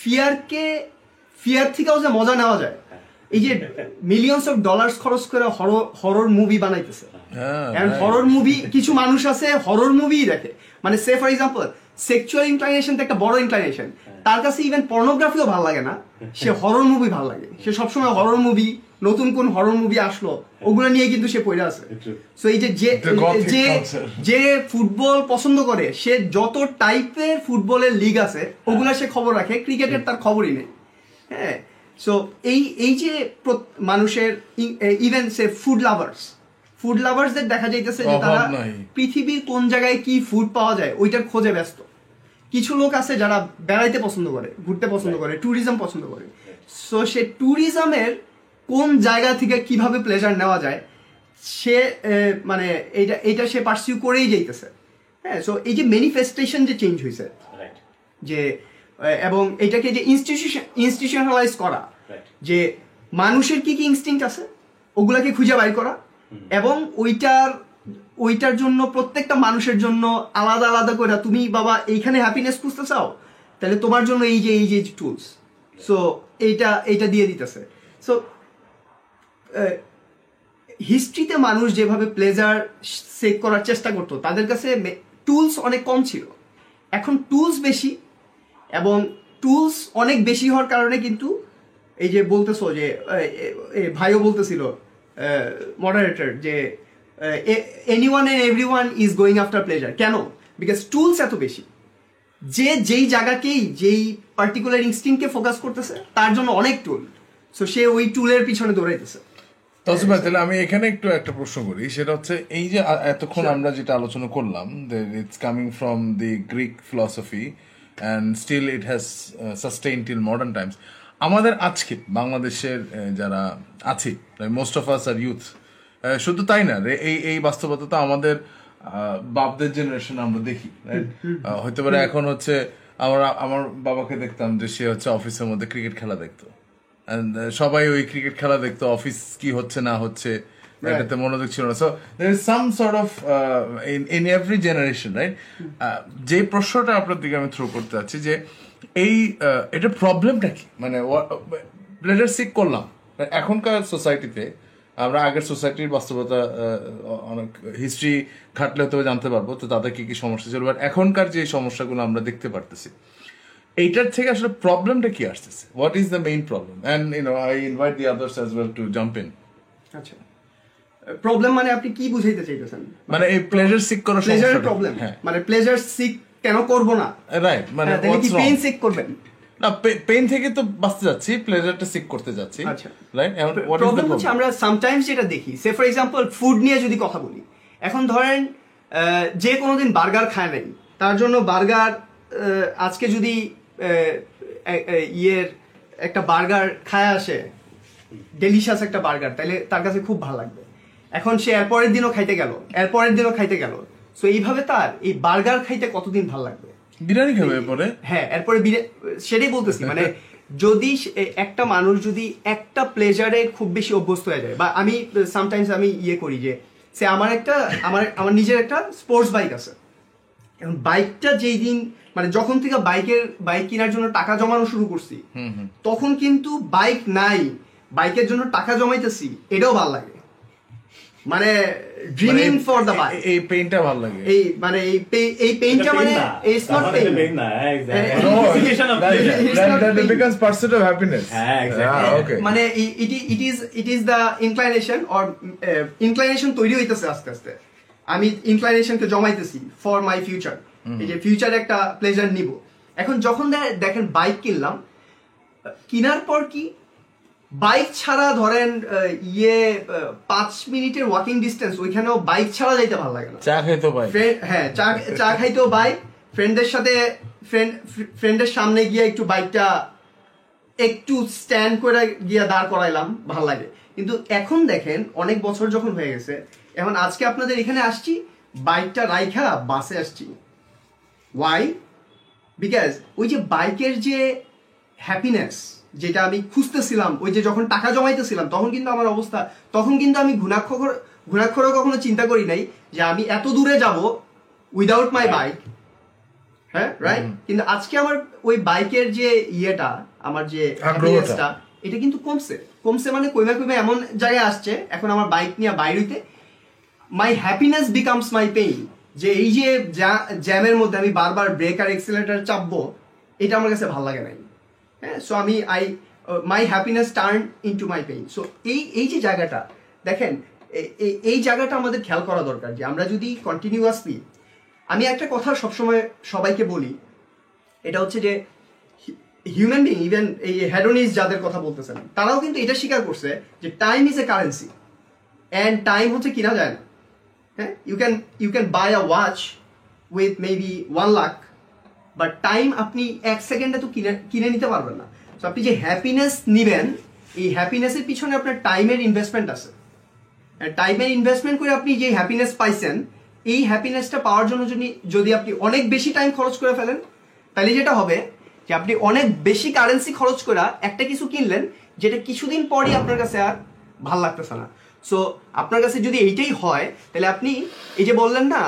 ফিয়ারকে ফিয়ার থেকেও যে মজা নেওয়া যায়। এই যে মিলিয়নস অফ ডলার্স খরচ করে হরর মুভি বানাইতেছে। হ্যাঁ হরর মুভি কিছু মানুষ আছে হরর মুভি দেখে। মানে say for example sexual inclination তো একটা বড় ইনক্লাইনেশন তার কাছে ইভেন পর্নোগ্রাফিও ভালো লাগে না। সে হরর মুভি ভালো লাগে। সে সবসময় হরর মুভি নতুন কোন হরর মুভি আসলো ওগুলো নিয়ে কিন্তু সে পড়ে আছে। সো এই যে যে যে যে ফুটবল পছন্দ করে সে যত টাইপের ফুটবলের লিগ আছে ওগুলা সে খবর রাখে। ক্রিকেটের তার খবরই নেই। হ্যাঁ। সো এই এই যে মানুষের even say food lovers food লাভার্সদের দেখা যাইতেছে যে তারা পৃথিবীর কোন জায়গায় কি ফুড পাওয়া যায় ওইটার খোঁজে ব্যস্ত। কিছু লোক আছে যারা বেড়াইতে পছন্দ করে ঘুরতে পছন্দ করে ট্যুরিজম পছন্দ করে। সো সে ট্যুরিজমের কোন জায়গা থেকে কীভাবে প্লেজার নেওয়া যায় সে মানে এইটা এইটা সে পার্সিউ করেই যাইতেছে। হ্যাঁ সো এই যে ম্যানিফেস্টেশন যে চেঞ্জ হয়েছে যে এবং এটাকে যে ইনস্টিটিউশন ইনস্টিটিউশনালাইজ করা যে মানুষের কি কি ইনস্টিংক্ট আছে ওগুলাকে খুঁজে বাইর করা এবং ওইটার ওইটার জন্য প্রত্যেকটা মানুষের জন্য আলাদা আলাদা করে, তুমি বাবা এইখানে হ্যাপিনেস খুঁজতে চাও? তাহলে তোমার জন্য এই যে এই যে টুলস সো এইটা এইটা দিয়ে দিতেছে। সো হিস্ট্রিতে মানুষ যেভাবে প্লেজার সেক করার চেষ্টা করতো, তাদের কাছে টুলস অনেক কম ছিল। এখন টুলস বেশি, এবং টুলস অনেক বেশি হওয়ার কারণে কিন্তু, এই যে বলতেছো যে ভাইও বলতেছিল মডারেটর যে anyone and everyone is going after pleasure কেন? বিকজ টুলস এত বেশি। যে যেই জায়গাকেই যেই পার্টিকুলার ইনস্টিংকে ফোকাস করতেছে তার জন্য অনেক টুল সো সে ওই টুলের পিছনে দৌড়াইতেছে। তসিম তাহলে আমি এখানে একটু একটা প্রশ্ন করি। সেটা হচ্ছে এই যে এতক্ষণ আমরা যেটা আলোচনা করলাম it's coming from the Greek philosophy and still it has sustain till modern times আমাদের আজকে বাংলাদেশের যারা আছে most of us are youth শুধু তাই না রে, এই এই বাস্তবতা তো আমাদের বাপদের জেনারেশন আমরা দেখি হতে পারে এখন হচ্ছে আমরা আমার বাবাকে দেখতাম যে সে হচ্ছে অফিসের মধ্যে ক্রিকেট খেলা দেখতো। সবাই ওই ক্রিকেট খেলা দেখতো অফিস কি হচ্ছে না হচ্ছে এটাতে মনোযোগ ছিল না। So there is some sort of in in every generation right যে প্রশ্নটা আপনার দিকে আমি থ্রো করতে চাচ্ছি যে এই এটা প্রবলেমটা কি? মানে প্লেজার সিক করলাম। এখনকার সোসাইটিতে আমরা আগের সোসাইটির বাস্তবতা অনেক হিস্ট্রি ঘাটলে হয়তো জানতে পারব তো তাদের কি কি সমস্যা ছিল বাট এখনকার যে সমস্যাগুলো আমরা দেখতে পারতেছি এইটার থেকে আসলে প্রবলেমটা কি আসতেছে? What is the main problem and you know I invite the others as well to jump in আচ্ছা। প্রবলেম মানে আপনি কি বুঝাইতে চাইতেছেন? মানে এই প্লেজার সিক করার সমস্যাটা- প্রবলেম হ্যাঁ। মানে প্লেজার সিক কেন করব না? রাইট মানে হ্যাঁ, পেইন সিক করবেন? না পেইন থেকে তো বাঁচতে যাচ্ছি প্লেজারটা সিক করতে যাচ্ছি আচ্ছা। রাইট ইজ প্রবলেম হচ্ছে আমরা সামটাইমস যেটা দেখি সে ফর এক্সাম্পল ফুড নিয়ে যদি কথা বলি এখন ধরেন যে কোনোদিন বার্গার খায় নাই তার জন্য বার্গার আজকে যদি ইয়ের একটা বার্গার খায় আসে ডেলিশাস একটা বার্গার তাহলে তার কাছে খুব ভালো লাগবে। এখন সে এরপরের দিনও খাইতে গেল এরপরের দিনও খাইতে গেল সো এইভাবে তার এই বার্গার খাইতে কতদিন ভালো লাগবে? বিরিয়ানি খাবে এরপরে? হ্যাঁ এরপরে সেটাই বলতেছি মানে যদি একটা মানুষ যদি একটা প্লেজারে খুব বেশি অভ্যস্ত হয়ে যায় বা আমি সামটাইমস আমি ইয়ে করি যে সে আমার একটা আমার আমার নিজের একটা স্পোর্টস বাইক আছে। এখন বাইকটা যেই দিন মানে যখন থেকে বাইকের বাইক কেনার জন্য টাকা জমানো শুরু করছি তখন কিন্তু বাইক নাই বাইকের জন্য টাকা জমাইতেছি এটাও ভালো লাগে। মানে ড্রিমিং ফর বাইক এই- পেইনটা ভালো লাগে। এই মানে এই এই পেইনটা মানে it's not pain pain. becomes pursuit of happiness. হ্যাঁ, exactly. Yeah, মানে it it is it is the inclination or inclination তৈরি হইতেছে আস্তে আস্তে। আমি ইনক্লাইনেশনকে জমাইতেছি ফর মাই ফিউচার এই যে ফিউচারে একটা প্লেজার নিব। এখন যখন দে- দেখেন বাইক কিনলাম কিনার পর কি বাইক ছাড়া ধরেন ইয়ে পাঁচ মিনিটের ওয়াকিং ডিস্টেন্স ওইখানেও বাইক ছাড়া যাইতে ভালো লাগে না। চা খাইতো ভাই। হ্যাঁ চা চা খাইতেও বাইক ফ্রেন্ডের সাথে ফ্রেন্ড ফ্রেন্ডের সামনে গিয়ে একটু বাইকটা একটু স্ট্যান্ড করে গিয়ে দাঁড় করাইলাম ভালো লাগে। কিন্তু এখন দেখেন অনেক বছর যখন হয়ে গেছে এখন আজকে আপনাদের এখানে আসছি বাইকটা রাইখা বাসে আসছি। ওয়াই বিকজ ওই যে বাইকের যে হ্যাপিনেস যেটা আমি খুঁজতেছিলাম ওই যে যখন টাকা জমাইতেছিলাম তখন কিন্তু আমার অবস্থা তখন কিন্তু আমি ঘুণাক্ষর ঘুণাক্ষরও কখনো চিন্তা করি নাই যে আমি এত দূরে যাব উইদাউট মাই বাইক হ্যাঁ রাইট কিন্তু আজকে আমার ওই বাইকের যে ইয়েটা আমার যে আগ্রহটা। এটা কিন্তু কমছে। কমছে মানে কইমা কইমা এমন জায়গায় আসছে এখন আমার বাইক নিয়ে বাইরেতে my happiness becomes my pain যে এই যে জ্যামের মধ্যে আমি বারবার ব্রেক আর এক্সিলেটার চাপবো এটা আমার কাছে ভালো লাগে নাই। হ্যাঁ সো আমি I my happiness turn into my pain so এই এই যে জায়গাটা, দেখেন এই জায়গাটা আমাদের খেয়াল করা দরকার যে আমরা যদি কন্টিনিউয়াসলি আমি একটা কথা সবসময় সবাইকে বলি, এটা হচ্ছে যে হিউম্যান বিং ইভেন এই হেডোনিস যাদের কথা বলতেছেন, তারাও কিন্তু এটা স্বীকার করছে যে time is a currency and time হচ্ছে কিনা যায় না। হ্যাঁ you can you can buy a watch with maybe one lakh but time আপনি এক সেকেন্ডে তো কিনে কিনে নিতে পারবেন না। তো আপনি যে হ্যাপিনেস নিবেন, এই হ্যাপিনেসের পিছনে আপনার টাইমের ইনভেস্টমেন্ট আছে। টাইমের ইনভেস্টমেন্ট করে আপনি যে হ্যাপিনেস পাইছেন, এই হ্যাপিনেসটা পাওয়ার জন্য যদি যদি আপনি অনেক বেশি টাইম খরচ করে ফেলেন, তাহলে যেটা হবে যে আপনি অনেক বেশি কারেন্সি খরচ করে একটা কিছু কিনলেন, যেটা কিছুদিন পরই আপনার কাছে আর ভালো লাগতেছে না। সো আপনার কাছে যদি এইটাই হয়, তাহলে আপনি এই যে বললেন না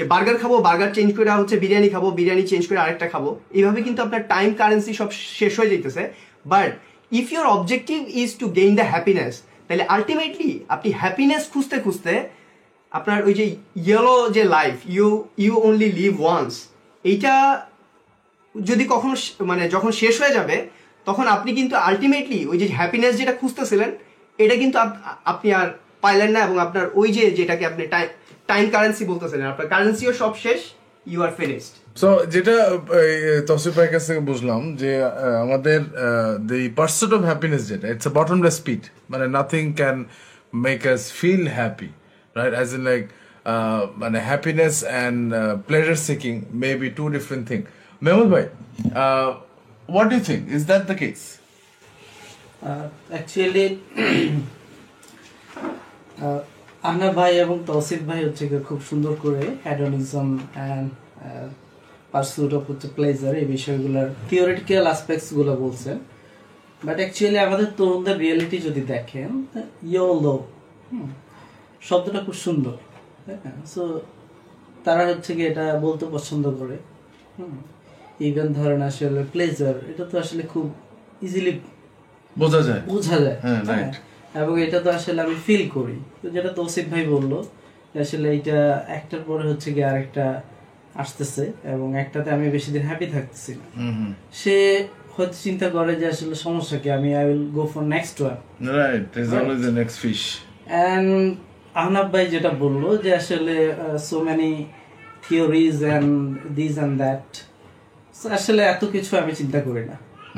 যে বার্গার খাব, বার্গার চেঞ্জ করে হচ্ছে বিরিয়ানি খাব, বিরিয়ানি চেঞ্জ করে আরেকটা খাব। এইভাবে কিন্তু আপনার টাইম কারেন্সি সব শেষ হয়ে যেতেছে but if your objective is to gain the happiness, তাহলে আলটিমেটলি আপনি হ্যাপিনেস খুঁজতে খুঁজতে আপনার ওই যে ইয়েলো যে life, you you only live once এইটা যদি কখনো মানে যখন শেষ হয়ে যাবে, তখন আপনি কিন্তু আলটিমেটলি ওই যে হ্যাপিনেস যেটা খুঁজতেছিলেন, এটা কিন্তু আপ- আপনি আর পাইলেন না এবং আপনার ওই যে যেটাকে আপনি টাইম টাইম কারেন্সি বলতেছিলেন আপনার কারেন্সিও সব শেষ ইউ আর ফিনিশড সো যেটা তসিফ ভাইয়ের কাছ থেকে বুঝলাম যে আমাদের দি পার্সুট অফ হ্যাপিনেস যেটা ইটস এ বটমলেস স্পিড মানে nothing can make us feel happy right as in like মানে happiness and pleasure seeking may be two different thing Mehul ভাই what do think is that the case actually Ahna ভাই এবং তৌসিফ ভাই হচ্ছে খুব সুন্দর করে হ্যাডনিজম অ্যান্ড পার্সুট অফ হচ্ছে প্লেজার এই বিষয়গুলোর থিওরিটিক্যাল আসপেক্টসগুলো বলছেন। বাট অ্যাকচুয়ালি আমাদের তরুণদের রিয়েলিটি যদি দেখেন ইয়োলো শব্দটা খুব সুন্দর সো তারা হচ্ছে কি এটা বলতে পছন্দ করে ইভেন ধরেন আসলে প্লেজার এটা তো আসলে খুব ইজিলি বোঝা যায়। বোঝা যায় হ্যাঁ, হ্যাঁ। এবং এটা তো আসলে আমি ফিল করি। তো যেটা তৌসিফ ভাই বলল আসলে এটা একটার পরে হচ্ছে গিয়ে আরেকটা আসতেছে এবং একটাতে আমি বেশি দিন হ্যাপি থাকতেছি না। সে হয়তো চিন্তা করে যে আসলে সমস্যা কি আমি I will go for next one right is always the next fish and Ahnab ভাই যেটা বলল যে আসলে so many theories and this and that আসলে এত কিছু আমি চিন্তা করি না।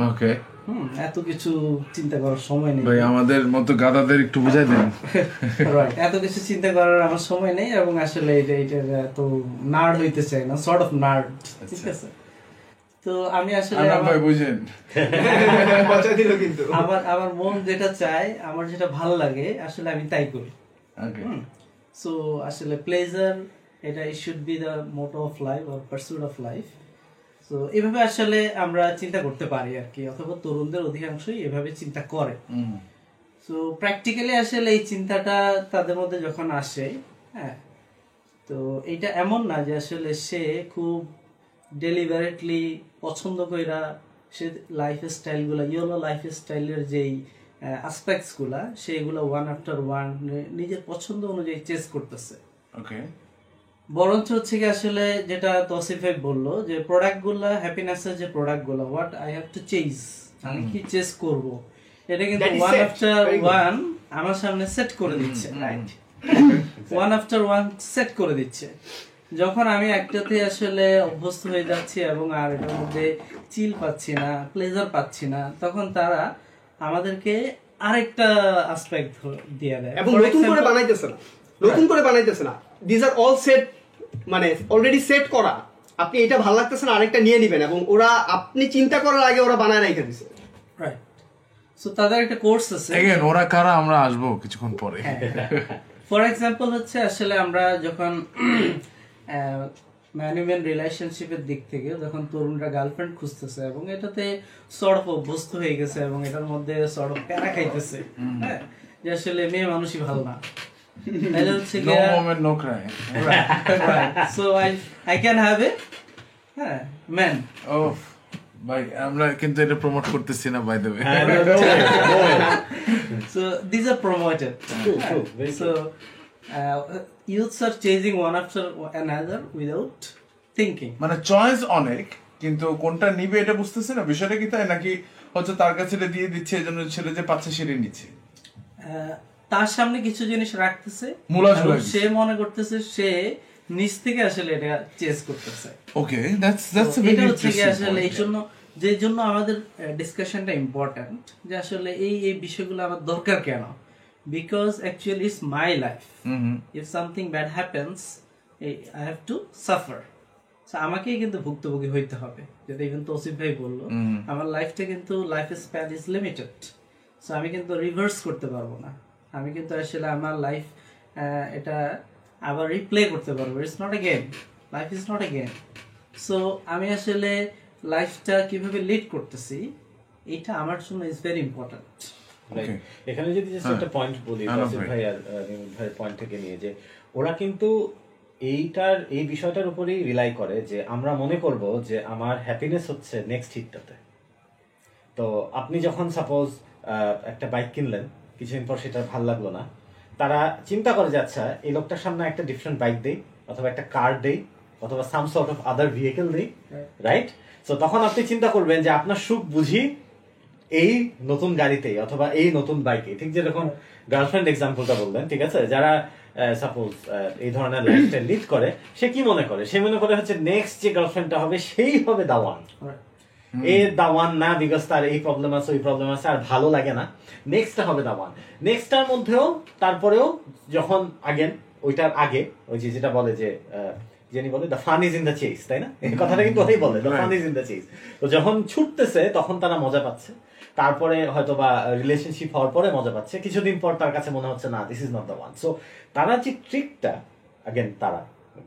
ওকে হুম এত কিছু চিন্তা করার সময় নেই। ভাই আমাদের মতো গাদাদের একটু বুঝাই দেন। এত কিছু চিন্তা করার আমার সময় নেই এবং আসলে এটা এটা এত নার্ড হইতে চাই না সর্ট অফ নার্ড ঠিক আছে? তো আমি আসলে আমার- ভাই বুঝেন। দিল কিন্তু। আমার আমার মন যেটা চায় আমার যেটা ভালো লাগে আসলে আমি তাই করি। ওকে সো আসলে প্লেজার এটা it should be the motto of life or pursuit of life তো এভাবে আসলে আমরা চিন্তা করতে পারি আর কি অথবা তরুণদের অধিকাংশই এভাবে চিন্তা করে। তো প্র্যাকটিক্যালি আসলে এই চিন্তাটা তাদের মধ্যে যখন আসে হ্যাঁ তো এটা এমন না যে আসলে সে খুব ডেলিভারেটলি পছন্দ কইরা সে লাইফ স্টাইলগুলো ইয়েলো লাইফ স্টাইলের যেই আসপেক্টসগুলা সেইগুলো ওয়ান আফটার ওয়ান নিজের পছন্দ অনুযায়ী চেস করতেছে। ওকে বরঞ্চ হচ্ছে কি আসলে যেটা তসিফ বলল যে প্রোডাক্টগুলা হ্যাপিনেসের যে প্রোডাক্টগুলো what I have to chase আমি কি চেস করব? এটা কিন্তু ওয়ান আফটার ওয়ান আমার সামনে সেট করে দিচ্ছে right one after one set করে দিচ্ছে। যখন আমি একটাতে আসলে অভ্যস্ত হয়ে যাচ্ছি এবং আর এটার মধ্যে চিল পাচ্ছি না প্লেজার পাচ্ছি না তখন তারা আমাদেরকে আরেকটা আসপেক্ট দিয়ে দেয়। এবং নতুন করে বানাইতেছে না। নতুন করে বানাইতেছে না। দিজ আর অল সেট মানে অলরেডি সেট করা। আপনি এটা ভালো লাগতেছে না আরেকটা নিয়ে নিবেন এবং ওরা আপনি চিন্তা করার আগে ওরা বানায় রেখে দিছে। রাইট সো তাদের একটা কোর্স আছে। এগেন ওরা কারা আমরা আসব কিছুক্ষণ পরে। ফর এক্সাম্পল হচ্ছে আসলে আমরা যখন ম্যান রিলেশনশিপের দিক থেকে যখন তরুণরা গার্লফ্রেন্ড খুঁজতেছে এবং এটাতে সড়ক অভ্যস্ত হয়ে গেছে এবং এটার মধ্যে সড়ক প্যারা খাইতেছে হ্যাঁ যে আসলে মেয়ে মানুষই ভালো না। তাহলে হচ্ছে no moment no cry so I I can have a হ্যাঁ ম্যান ও ভাই আমরা কিন্তু এটা প্রমোট করতেছি না by the way no, no way, no way. So these are promoted. True, true, very so uh, youths are chasing one after another without thinking. মানে choice অনেক কিন্তু কোনটা নিবে এটা বুঝতেছে না। বিষয়টা কি তাই? নাকি হচ্ছে তার কাছে দিয়ে দিচ্ছে এই জন্য ছেলে যে পাচ্ছে সেটা নিচ্ছে? আহ, তার সামনে কিছু জিনিস রাখতেছে। সে মনে করতেছে সে নিচ থেকে আসলে এটা চেস করতেছে। ওকে দ্যাটস দ্যাটস এটা হচ্ছে কি আসলে এই জন্য যে জন্য আমাদের ডিসকাশনটা ইম্পর্ট্যান্ট যে আসলে এই এই বিষয়গুলো আমার দরকার কেন? Because actually it's my life if something bad happens I have to suffer আমাকেই কিন্তু ভুক্তভোগী হইতে হবে। যেটা কিন্তু অসিফ ভাই বলল আমার লাইফটা কিন্তু life span is limited so আমি কিন্তু রিভার্স করতে পারব না। আমি কিন্তু আসলে আমার লাইফ এটা আবার রিপ্লে করতে পারব। It's not a game life is not a game so আমি আসলে লাইফটা কীভাবে লিড করতেছি এটা আমার জন্য ইজ ভেরি ইম্পর্ট্যান্ট এখানে যদি জাস্ট হ্যাঁ। একটা পয়েন্ট বলি ভাই। ভাই আর আহ, পয়েন্ট থেকে নিয়ে যে ওরা কিন্তু এইটার এই বিষয়টার উপরেই রিলাই করে যে আমরা মনে করব যে আমার হ্যাপিনেস হচ্ছে নেক্সট হিটটাতে তো আপনি যখন সাপোজ একটা বাইক কিনলেন কিছুদিন পর সেটা ভালো লাগল না। তারা চিন্তা করে যে আচ্ছা এই লোকটার সামনে একটা ডিফারেন্ট বাইক দেই অথবা একটা কার দেই অথবা some sort of other vehicle দেই রাইট তো তখন আপনি চিন্তা করবেন যে আপনার সুখ বুঝি এই নতুন গাড়িতেই অথবা এই নতুন বাইকে ঠিক যেরকম গার্লফ্রেন্ড এক্সাম্পলটা বললেন ঠিক আছে? যারা সাপোজ এই ধরনের লাইফস্টাইল লিড করে সে কি মনে করে? সে মনে করে হচ্ছে নেক্সট যে গার্লফ্রেন্ডটা হবে সেই হবে দাওয়ান। এ দাওয়ান না বিকজ তার এই প্রবলেম আছে ওই প্রবলেম আছে আর ভালো লাগে না। নেক্সটটা হবে দাওয়ান। নেক্সটটার মধ্যেও তারপরেও যখন আগেন ওইটার আগে ওই যে যেটা বলে যে যিনি বলে the fun is in the chase তাই না? এই কথাটা কিন্তু ওই বলে the fun is in the chase তো যখন ছুটতেছে তখন তারা মজা পাচ্ছে। তারপরে হয়তো বা রিলেশনশিপ হওয়ার পরে মজা পাচ্ছে। কিছুদিন পর তার কাছে মনে হচ্ছে না this is not the one so তারা যে ট্রিকটা আগেন তারা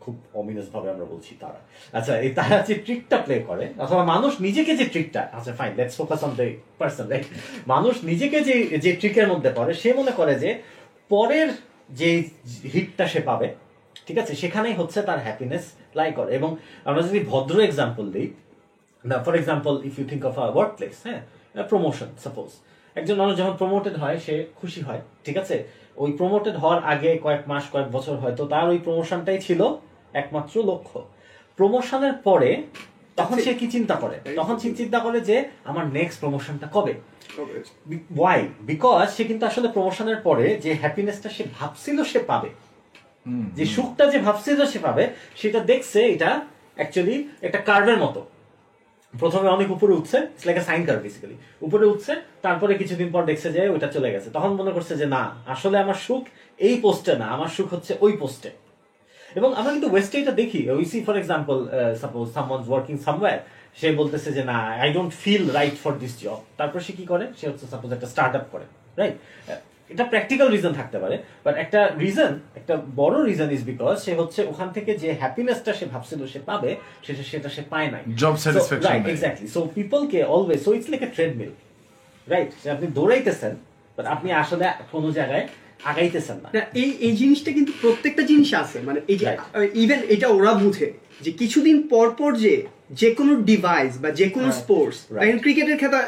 খুব অমিনাস ভাবে আমরা বলছি তারা। আচ্ছা এই তারা যে ট্রিকটা প্লে করে, অথবা মানুষ নিজেকে যে ট্রিকটা আচ্ছা fine let's focus on the person right মানুষ নিজেকে যে যে ট্রিকের মধ্যে পড়ে, সে মনে করে যে পরের যে হিটটা সে পাবে, ঠিক আছে, সেখানেই হচ্ছে তার হ্যাপিনেস লাই করে। এবং আমরা যদি ভদ্র এক্সাম্পল দিই for example if you think of a workplace হ্যাঁ প্রমোশন সাপোজ একজন মানুষ যখন প্রমোটেড হয় সে খুশি হয় ঠিক আছে? ওই প্রমোটেড হওয়ার আগে কয়েক মাস কয়েক বছর হয়তো তার ওই প্রমোশনটাই ছিল একমাত্র লক্ষ্য। প্রমোশনের পরে তখন সে কি চিন্তা করে? তখন সে চিন্তা করে যে আমার নেক্সট প্রমোশনটা কবে? ওয়াই বিকজ সে কিন্তু আসলে প্রমোশনের পরে যে হ্যাপিনেসটা সে ভাবছিল সে পাবে। যে সুখটা যে ভাবছিল সে পাবে সেটা দেখছে এটা অ্যাকচুয়ালি একটা কার্ভের মতো। প্রথমে অনেক উপরে উঠছে সাইন কার্ভ বেসিক্যালি উপরে উঠছে, তারপরে কিছুদিন পর দেখছে যে ওইটা চলে গেছে। তখন মনে করছে যে না, আসলে আমার সুখ এই পোস্টে না, আমার সুখ হচ্ছে ওই পোস্টে এবং আমরা কিন্তু ওয়েস্টে এটা দেখি। We see for example suppose someone working somewhere সে বলতেছে যে না I don't feel right for this job তারপর সে কি করে? সে হচ্ছে সাপোজ একটা স্টার্ট আপ করে রাইট এটা প্র্যাকটিক্যাল রিজন থাকতে পারে বাট একটা রিজন একটা বড় রিজন ইজ বিকজ সে হচ্ছে ওখান থেকে যে হ্যাপিনেসটা সে ভাবছিল সে পাবে সেটা সেটা সে পায় নাই। Job satisfaction right exactly so people K always so it's like a treadmill right আপনি দৌড়াইতেছেন বাট আপনি আসলে কোনো জায়গায় আগাইতেছেন না। না, এই এই জিনিসটা কিন্তু প্রত্যেকটা জিনিস আছে। মানে এই যে ইভেন এটা ওরা বুঝে যে কিছুদিন পর পর যে যে কোনো ডিভাইস বা যে কোনো স্পোর্টস. ক্রিকেটের খেতা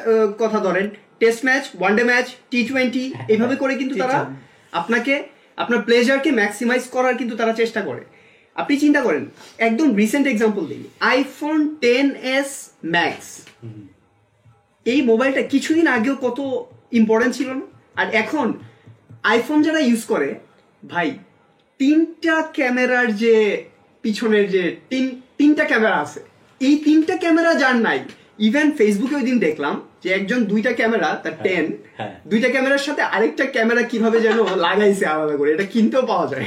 কথা ধরেন test match one day match T twenty এইভাবে করে কিন্তু তারা আপনাকে আপনার প্লেজারকে ম্যাক্সিমাইজ করার কিন্তু তারা চেষ্টা করে। আপনি চিন্তা করেন একদম রিসেন্ট এক্সাম্পল দিই। আইফোন টেন এস ম্যাক্স এই মোবাইলটা কিছুদিন আগেও কত ইম্পর্টেন্ট ছিল না? আর এখন আইফোন যারা ইউজ করে ভাই তিনটা ক্যামেরার যে পিছনের যে তিন তিনটা ক্যামেরা আছে। এই তিনটা ক্যামেরা যার নাই ইভেন ফেসবুকে ওই দিন দেখলাম যে একজন দুইটা ক্যামেরা তার টেন হ্যাঁ। দুইটা ক্যামেরার সাথে আরেকটা ক্যামেরা কীভাবে যেন লাগাইছে আলাদা করে এটা কিনতেও পাওয়া যায়।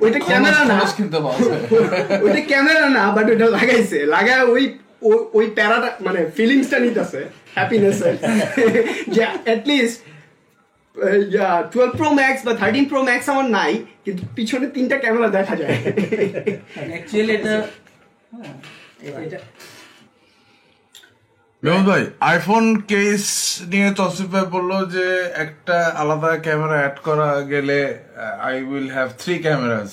ওইটা ক্যামেরা না। কিনতে পাওয়া যায়। ওইটা ক্যামেরা না বাট ওইটা লাগাইছে। লাগায় ওই ওই প্যারাটা মানে ফিলিংসটা নিতেছে হ্যাপিনেস যে at least twelve Pro Max বা থার্টিন প্রো ম্যাক্স আমার নাই কিন্তু পিছনে তিনটা ক্যামেরা দেখা যায়। অ্যাকচুয়ালি এটা হ্যাঁ, এটা মেহমুদ ভাই আইফোন কেস নিয়ে তসিফ ভাই বলল যে একটা আলাদা ক্যামেরা অ্যাড করা গেলে I will have three cameras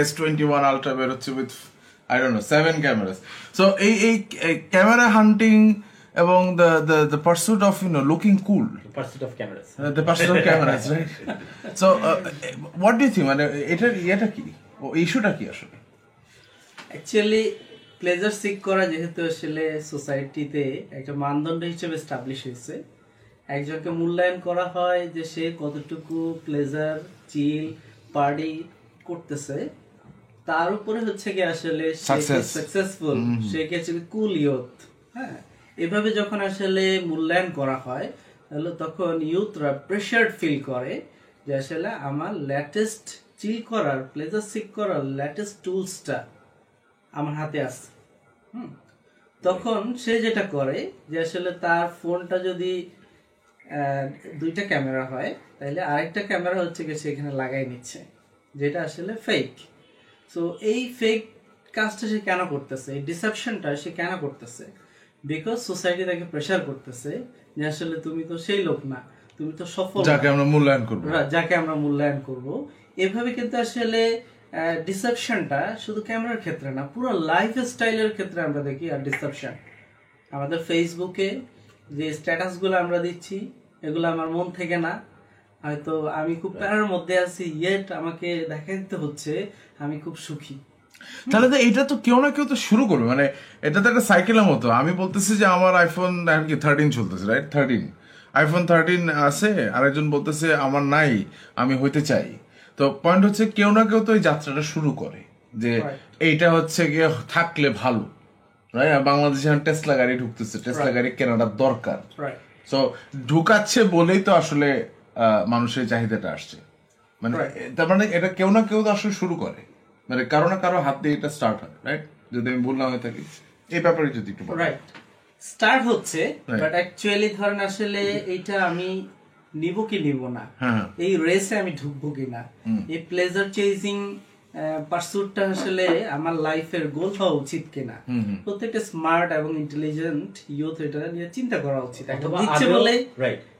S twenty one Ultra বেরোচ্ছে with I don't know seven cameras so এই এই ক্যামেরা হান্টিং এবং the the the pursuit of you know looking cool percent of cameras the pursuit of cameras right so what do think মানে এটার ইয়েটা কি? ও ইস্যুটা কি আসলে? অ্যাকচুয়ালি প্লেজার সিক করা যেহেতু আসলে সোসাইটিতে একটা মানদণ্ড হিসেবে স্টাবলিশ হয়েছে। একজনকে মূল্যায়ন করা হয় যে সে কতটুকু প্লেজার চিল পার্টি করতেছে। তার উপরে হচ্ছে কি আসলে সাকসেসফুল সে কি কুল ইয়ুথ হ্যাঁ? এভাবে যখন আসলে মূল্যায়ন করা হয় তাহলে তখন ইউথরা প্রেশার ফিল করে যে আসলে আমার লেটেস্ট চিল করার প্লেজার সিক করার লেটেস্ট টুলসটা আমার হাতে আছে হুম। তখন সে যেটা করে যে আসলে তার ফোনটা যদি দুইটা ক্যামেরা হয় তাহলে আরেকটা ক্যামেরা হচ্ছে কি সেখানে লাগাই নিচ্ছে যেটা আসলে ফেক সো এই ফেক কাজটা সে কেন করতেছে? এই ডিসেপশনটা সে কেন করতেছে? বিকজ সোসাইটি তাকে প্রেশার করতেছে যে আসলে তুমি তো সেই লোক না তুমি তো সফল যাকে আমরা মূল্যায়ন করব। রা- যাকে আমরা মূল্যায়ন করব। এভাবে কিন্তু আসলে ডিসেপশনটা শুধু ক্যামেরার ক্ষেত্রে না পুরো লাইফ স্টাইলের ক্ষেত্রে আমরা দেখি আর ডিসেপশন আমাদের ফেসবুকে যে স্ট্যাটাসগুলো আমরা দিচ্ছি এগুলো আমার মন থেকে না। হয়তো আমি খুব প্যারার মধ্যে আছি ইয়েট আমাকে দেখা দিতে হচ্ছে আমি খুব সুখী। তাহলে তো এটা তো কেউ না কেউ তো শুরু করবে মানে এটা তো একটা সাইকেলের মতো। আমি বলতেছি যে আমার আইফোন আর কি থার্টিন চলতেছে রাইট থার্টিন আইফোন থার্টিন আছে আরেকজন বলতেছে আমার নাই আমি হইতে চাই। তো পয়েন্ট হচ্ছে কেউ না কেউ তো এই যাত্রাটা শুরু করে যে এইটা হচ্ছে গিয়ে থাকলে ভালো বাংলাদেশে এখন টেসলা গাড়ি ঢুকতেছে টেসলা গাড়ি কেনাটা দরকার। সো ঢুকাচ্ছে বলেই তো আসলে মানুষের চাহিদাটা আসছে। মানে তার মানে এটা কেউ না কেউ তো আসলে শুরু করে। মানে কারও না কারও হাত দিয়ে এটা স্টার্ট হয় রাইট যদি আমি ভুল না হয়ে থাকি এই ব্যাপারে যদি একটু রাইট স্টার্ট হচ্ছে. বাট অ্যাকচুয়ালি ধরেন আসলে এইটা আমি নিব কি নিব না? হ্যাঁ। এই রেসে আমি ঢুকবো কিনা এই প্লেজার চেজিং পার্সুটটা আসলে আমার লাইফের গোল হওয়া উচিত কিনা প্রত্যেকটা স্মার্ট এবং ইন্টেলিজেন্ট ইউথ এটা নিয়ে চিন্তা করা উচিত। দিচ্ছে বলে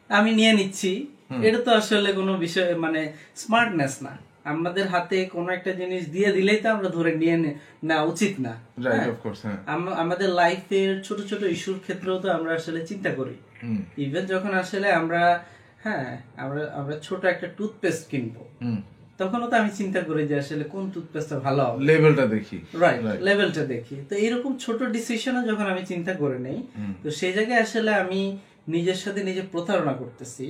আমি নিয়ে নিচ্ছি। এটা তো আসলে কোনো বিষয় মানে স্মার্টনেস না। আমাদের হাতে কোনো একটা জিনিস দিয়ে দিলেই তো আমরা ধরে নিয়ে নে- নেওয়া উচিত না। রাইট হ্যাঁ? অফ কোর্স হ্যাঁ। আম- আমাদের লাইফের ছোট ছোট ইস্যুর ক্ষেত্রেও তো আমরা আসলে চিন্তা করি। ইভেন যখন আসলে আমরা হ্যাঁ আমরা আমরা ছোট একটা টুথপেস্ট কিনবো। হুম। তখনও তো আমি চিন্তা করি যে আসলে কোন টুথপেস্টটা ভালো হবে। লেভেলটা দেখি। রাইট লেভেলটা দেখি। তো এরকম ছোট ডিসিশনও যখন আমি চিন্তা করে নেই তো সেই জায়গায় আসলে আমি নিজের সাথে নিজে প্রতারণা করতেছি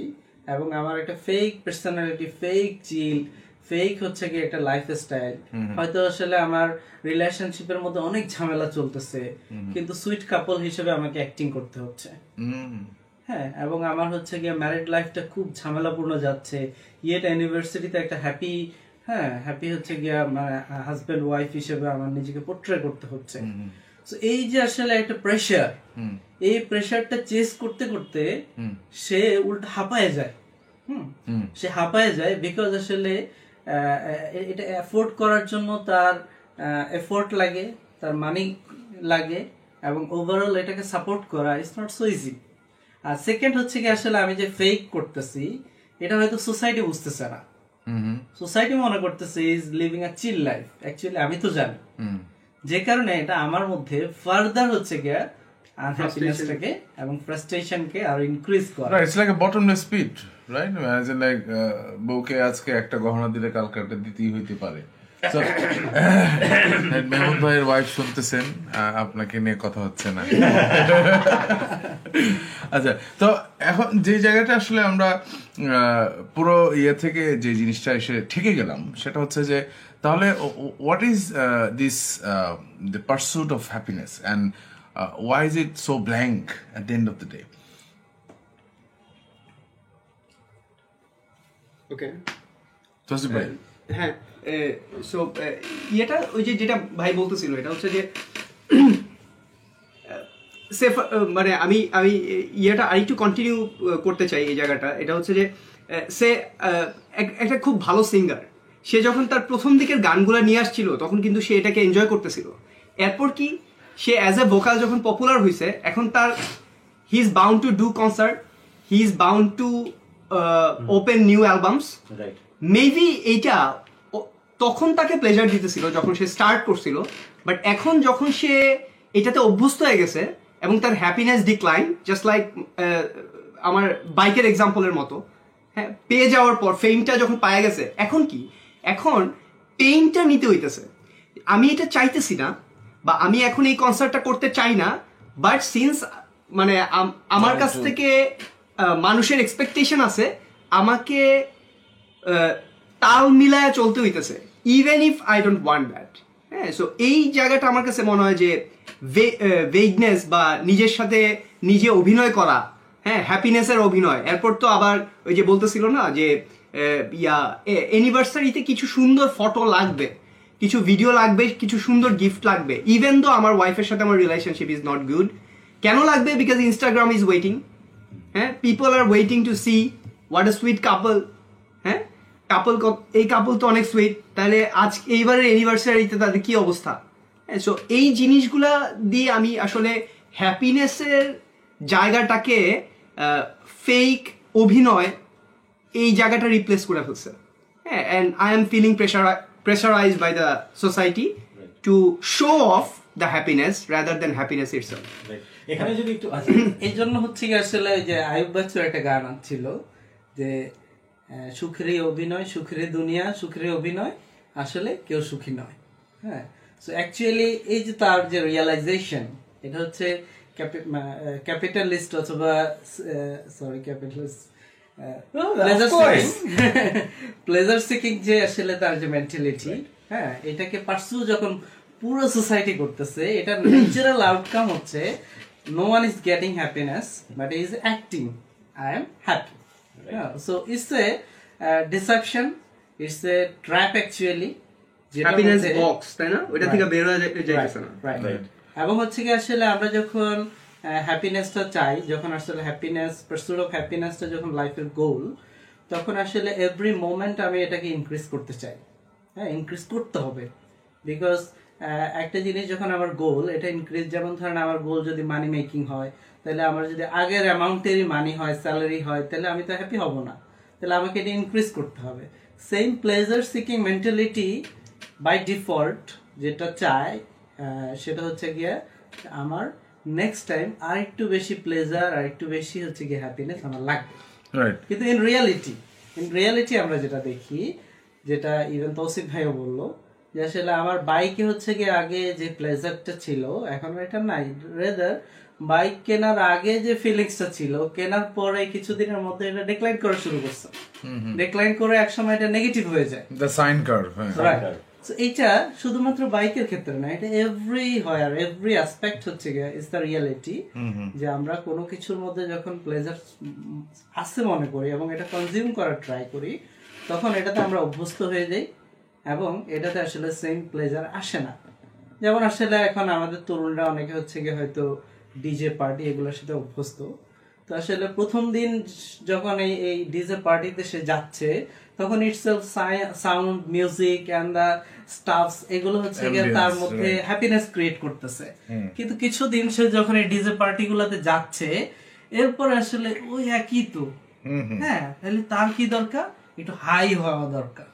এবং আমার একটা fake personality fake chill fake হচ্ছে কি একটা লাইফ স্টাইল হয়তো আসলে আমার রিলেশনশিপের মধ্যে অনেক ঝামেলা চলতেছে কিন্তু সুইট কাপল হিসেবে আমাকে অ্যাক্টিং করতে হচ্ছে। হুম। হ্যাঁ এবং আমার হচ্ছে গিয়ে ম্যারিড লাইফটা খুব ঝামেলাপূর্ণ যাচ্ছে। ইয়েট ইউনিভার্সিটিতে একটা হ্যাপি হ্যাঁ হ্যাপি হচ্ছে গিয়া হাজব্যান্ড ওয়াইফ হিসেবে আমার নিজেকে পোট্রে করতে হচ্ছে। এই যে আসলে একটা প্রেশার এই প্রেশারটা চেস করতে করতে সে উল্টা হাঁপায় যায়। হুম। সে হাঁপায় যায় বিকজ আসলে এটা অ্যাফোর্ড করার জন্য তার এফোর্ট লাগে তার মানি লাগে এবং ওভারঅল এটাকে সাপোর্ট করা ইটস নট সো ইজি আর সেকেন্ড হচ্ছে কি আসলে আমি যে ফেক করতেছি এটা হয়তো সোসাইটি বুঝতেছে না। সোসাইটি মনে করতেছে is living a chill life actually আমি তো জানি। হুম। যে কারণে এটা আমার মধ্যে ফার্দার হচ্ছে গিয়া আনহ্যাপিনেসটাকে এবং ফ্রাস্ট্রেশনকে আরও ইনক্রিজ করে। Right it's like a bottomless pit right as in like বউকে আজকে একটা গহনা দিলে কালকে একটা দিতেই হইতে পারে। [COUGHS] মেহমুদ ভাইয়ের ওয়াইফ শুনতেছেন আপনাকে নিয়ে কথা হচ্ছে না। আচ্ছা তো এখন যে জায়গাটা আসলে আমরা পুরো ইয়ে থেকে যে জিনিসটা এসে ঠেকে গেলাম সেটা হচ্ছে যে তাহলে what is this the pursuit of happiness and why is it so blank at the end of the day okay ভাই হ্যাঁ সো ইয়েটা ওই যে যেটা ভাই বলতেছিল এটা হচ্ছে যে সে মানে আমি আমি ইয়েটা আরেকটু কন্টিনিউ করতে চাই এই জায়গাটা। এটা হচ্ছে যে সে এক- একটা খুব ভালো সিঙ্গার সে যখন তার প্রথম দিকের গানগুলো নিয়ে আসছিল তখন কিন্তু সে এটাকে এনজয় করতেছিল। এরপর কি সে অ্যাজ এ ভোকাল যখন পপুলার হয়েছে এখন তার he is bound to do concert he is bound to open new albums right maybe এইটা তখন তাকে প্লেজার দিতেছিল যখন সে স্টার্ট করছিল। বাট এখন যখন সে এটাতে অভ্যস্ত হয়ে গেছে এবং তার হ্যাপিনেস ডিক্লাইন জাস্ট লাইক আমার বাইকের এক্সাম্পলের মতো হ্যাঁ পেয়ে যাওয়ার পর ফেমটা যখন পায়ে গেছে এখন কি? এখন পেইনটা নিতে হইতেছে। আমি এটা চাইতেছি না বা আমি এখন এই কনসার্টটা করতে চাই না বাট সিন্স মানে আমার কাছ থেকে মানুষের এক্সপেকটেশন আছে আমাকে তাল মিলায় চলতে হইতেছে। Even if I don't want that হ্যাঁ সো এই জায়গাটা আমার কাছে মনে হয় যে ভেগনেস বা নিজের সাথে নিজে অভিনয় করা হ্যাঁ হ্যাপিনেসের অভিনয়। এরপর তো আবার ওই যে বলতেছিল না যে ইয়া অ্যানিভার্সারিতে কিছু সুন্দর ফটো লাগবে। কিছু ভিডিও লাগবে, কিছু সুন্দর গিফট লাগবে। ইভেন তো আমার ওয়াইফের সাথে আমার রিলেশনশিপ ইজ নট গুড কেন লাগবে? বিকজ ইনস্টাগ্রাম ইজ ওয়েটিং হ্যাঁ people are waiting to see what a sweet couple হ্যাঁ কাপল এই কাপল তো অনেক সুইট তাহলে আজ এইবারের অ্যানিভার্সারিতে তাদের কি অবস্থা? হ্যাঁ সো এই জিনিসগুলা দিয়ে আমি আসলে হ্যাপিনেসের জায়গাটাকে ফেক অভিনয় এই জায়গাটা রিপ্লেস করে ফেলছে। হ্যাঁ and I am feeling pressure pressurise by the society to show off the happiness rather than happiness it's এখানে যদি একটু এই জন্য হচ্ছে কি আসলে যে আয়ুব বাচ্চুর একটা গান ছিল, যে সুখেরই অভিনয় সুখেরই দুনিয়া সুখেরই অভিনয় আসলে কেউ সুখী নয়। হ্যাঁ সো অ্যাকচুয়ালি এই যে তার যে রিয়েলাইজেশন এটা হচ্ছে ক্যাপিটালিস্ট অথবা sorry capitalist pleasure pleasure seeking যে আসলে তার যে মেন্টালিটি হ্যাঁ এটাকে পার্সু যখন পুরো সোসাইটি করতেছে এটা ন্যাচারাল আউটকাম হচ্ছে no one is getting happiness but is acting I am happy it's a deception it's a trap actually happiness box তাই না? ওইটা থেকে বের হয়ে যাইতেছে না? Right. এবং হচ্ছে কি আসলে আমরা যখন হ্যাপিনেসটা চাই যখন আসলে হ্যাপিনেস পার্সুট অফ হ্যাপিনেসটা যখন লাইফের গোল তখন আসলে এভরি মোমেন্ট আমি এটাকে ইনক্রিজ করতে চাই। হ্যাঁ ইনক্রিজ করতে হবে। বিকজ একটা জিনিস যখন আমার গোল এটা ইনক্রিজ যেমন ধরেন আমার গোল যদি মানি মেকিং হয় তাহলে আমার যদি আগের অ্যামাউন্টেরই মানি হয় স্যালারি হয় তাহলে আমি তো হ্যাপি হব না। তাহলে আমাকে এটা ইনক্রিজ করতে হবে। Same pleasure seeking mentality by default যেটা চায় সেটা হচ্ছে গিয়ে আমার নেক্সট টাইম আর একটু বেশি প্লেজার আর একটু বেশি হচ্ছে গিয়ে হ্যাপিনেস আমার লাগবে। কিন্তু ইন রিয়ালিটি ইন রিয়ালিটি আমরা যেটা দেখি যেটা ইভেন তৌসিফ ভাইও বলল যে আসলে আমার বাইকে হচ্ছে গিয়ে আগে যে প্লেজারটা ছিল এখন এটা নাই। রেদার বাইক কেনার আগে যে ফিলিংসটা ছিল কেনার পরে কিছুদিনের মধ্যে এটা ডিক্লাইন করা শুরু করছে। ডিক্লাইন করে একসময় এটা নেগেটিভ হয়ে যায়। দ্য সাইন কার্ভ এইটা শুধুমাত্র বাইকের ক্ষেত্রে না এটা এভরি হয় এভরি অ্যাসপেক্ট হচ্ছে গিয়ে ইজ দ্য রিয়ালিটি যে আমরা কোনো কিছুর মধ্যে যখন প্লেজার আছে মনে করি এবং এটা কনজিউম করার ট্রাই করি তখন এটাতে আমরা অভ্যস্ত হয়ে যাই এবং এটাতে আসলে সেম প্লেজার আসে না। যেমন আসলে এখন আমাদের তরুণরা অনেকে হচ্ছে গিয়ে হয়তো ডিজে পার্টি এগুলোর সাথে অভ্যস্ত। তো আসলে প্রথম দিন যখন এই এই ডিজে পার্টিতে সে যাচ্ছে তখন itself sound music and the stuffs এগুলো হচ্ছে গিয়ে তার মধ্যে হ্যাপিনেস ক্রিয়েট করতেছে। কিন্তু কিছুদিন সে যখন এই ডিজে পার্টি গুলাতে যাচ্ছে এরপর আসলে ওই একই তো। হ্যাঁ তাহলে তার কি দরকার? একটু হাই হওয়া দরকার।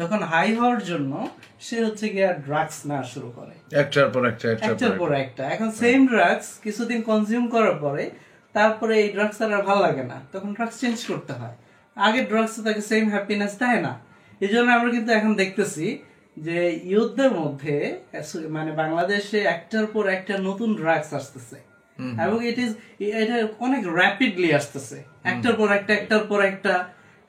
তখন হাই হওয়ার জন্য সে হচ্ছে গিয়ে ড্রাগস নেওয়া শুরু করে। একটার পর একটা একটার পর একটা। এখন সেম ড্রাগস কিছুদিন কনজিউম করার পরে তারপরে এই ড্রাগস আর ভালো লাগে না। তখন ড্রাগস চেঞ্জ করতে হয়। আগে ড্রাগস তাকে সেম হ্যাপিনেস দেয় না। এই জন্য আমরা কিন্তু এখন দেখতেছি যে ইউথদের মধ্যে মানে বাংলাদেশে একটার পর একটা নতুন ড্রাগস আসতেছে। এবং ইট ইজ এটা অনেক র্যাপিডলি আসতেছে। একটার পর একটা একটার পর একটা।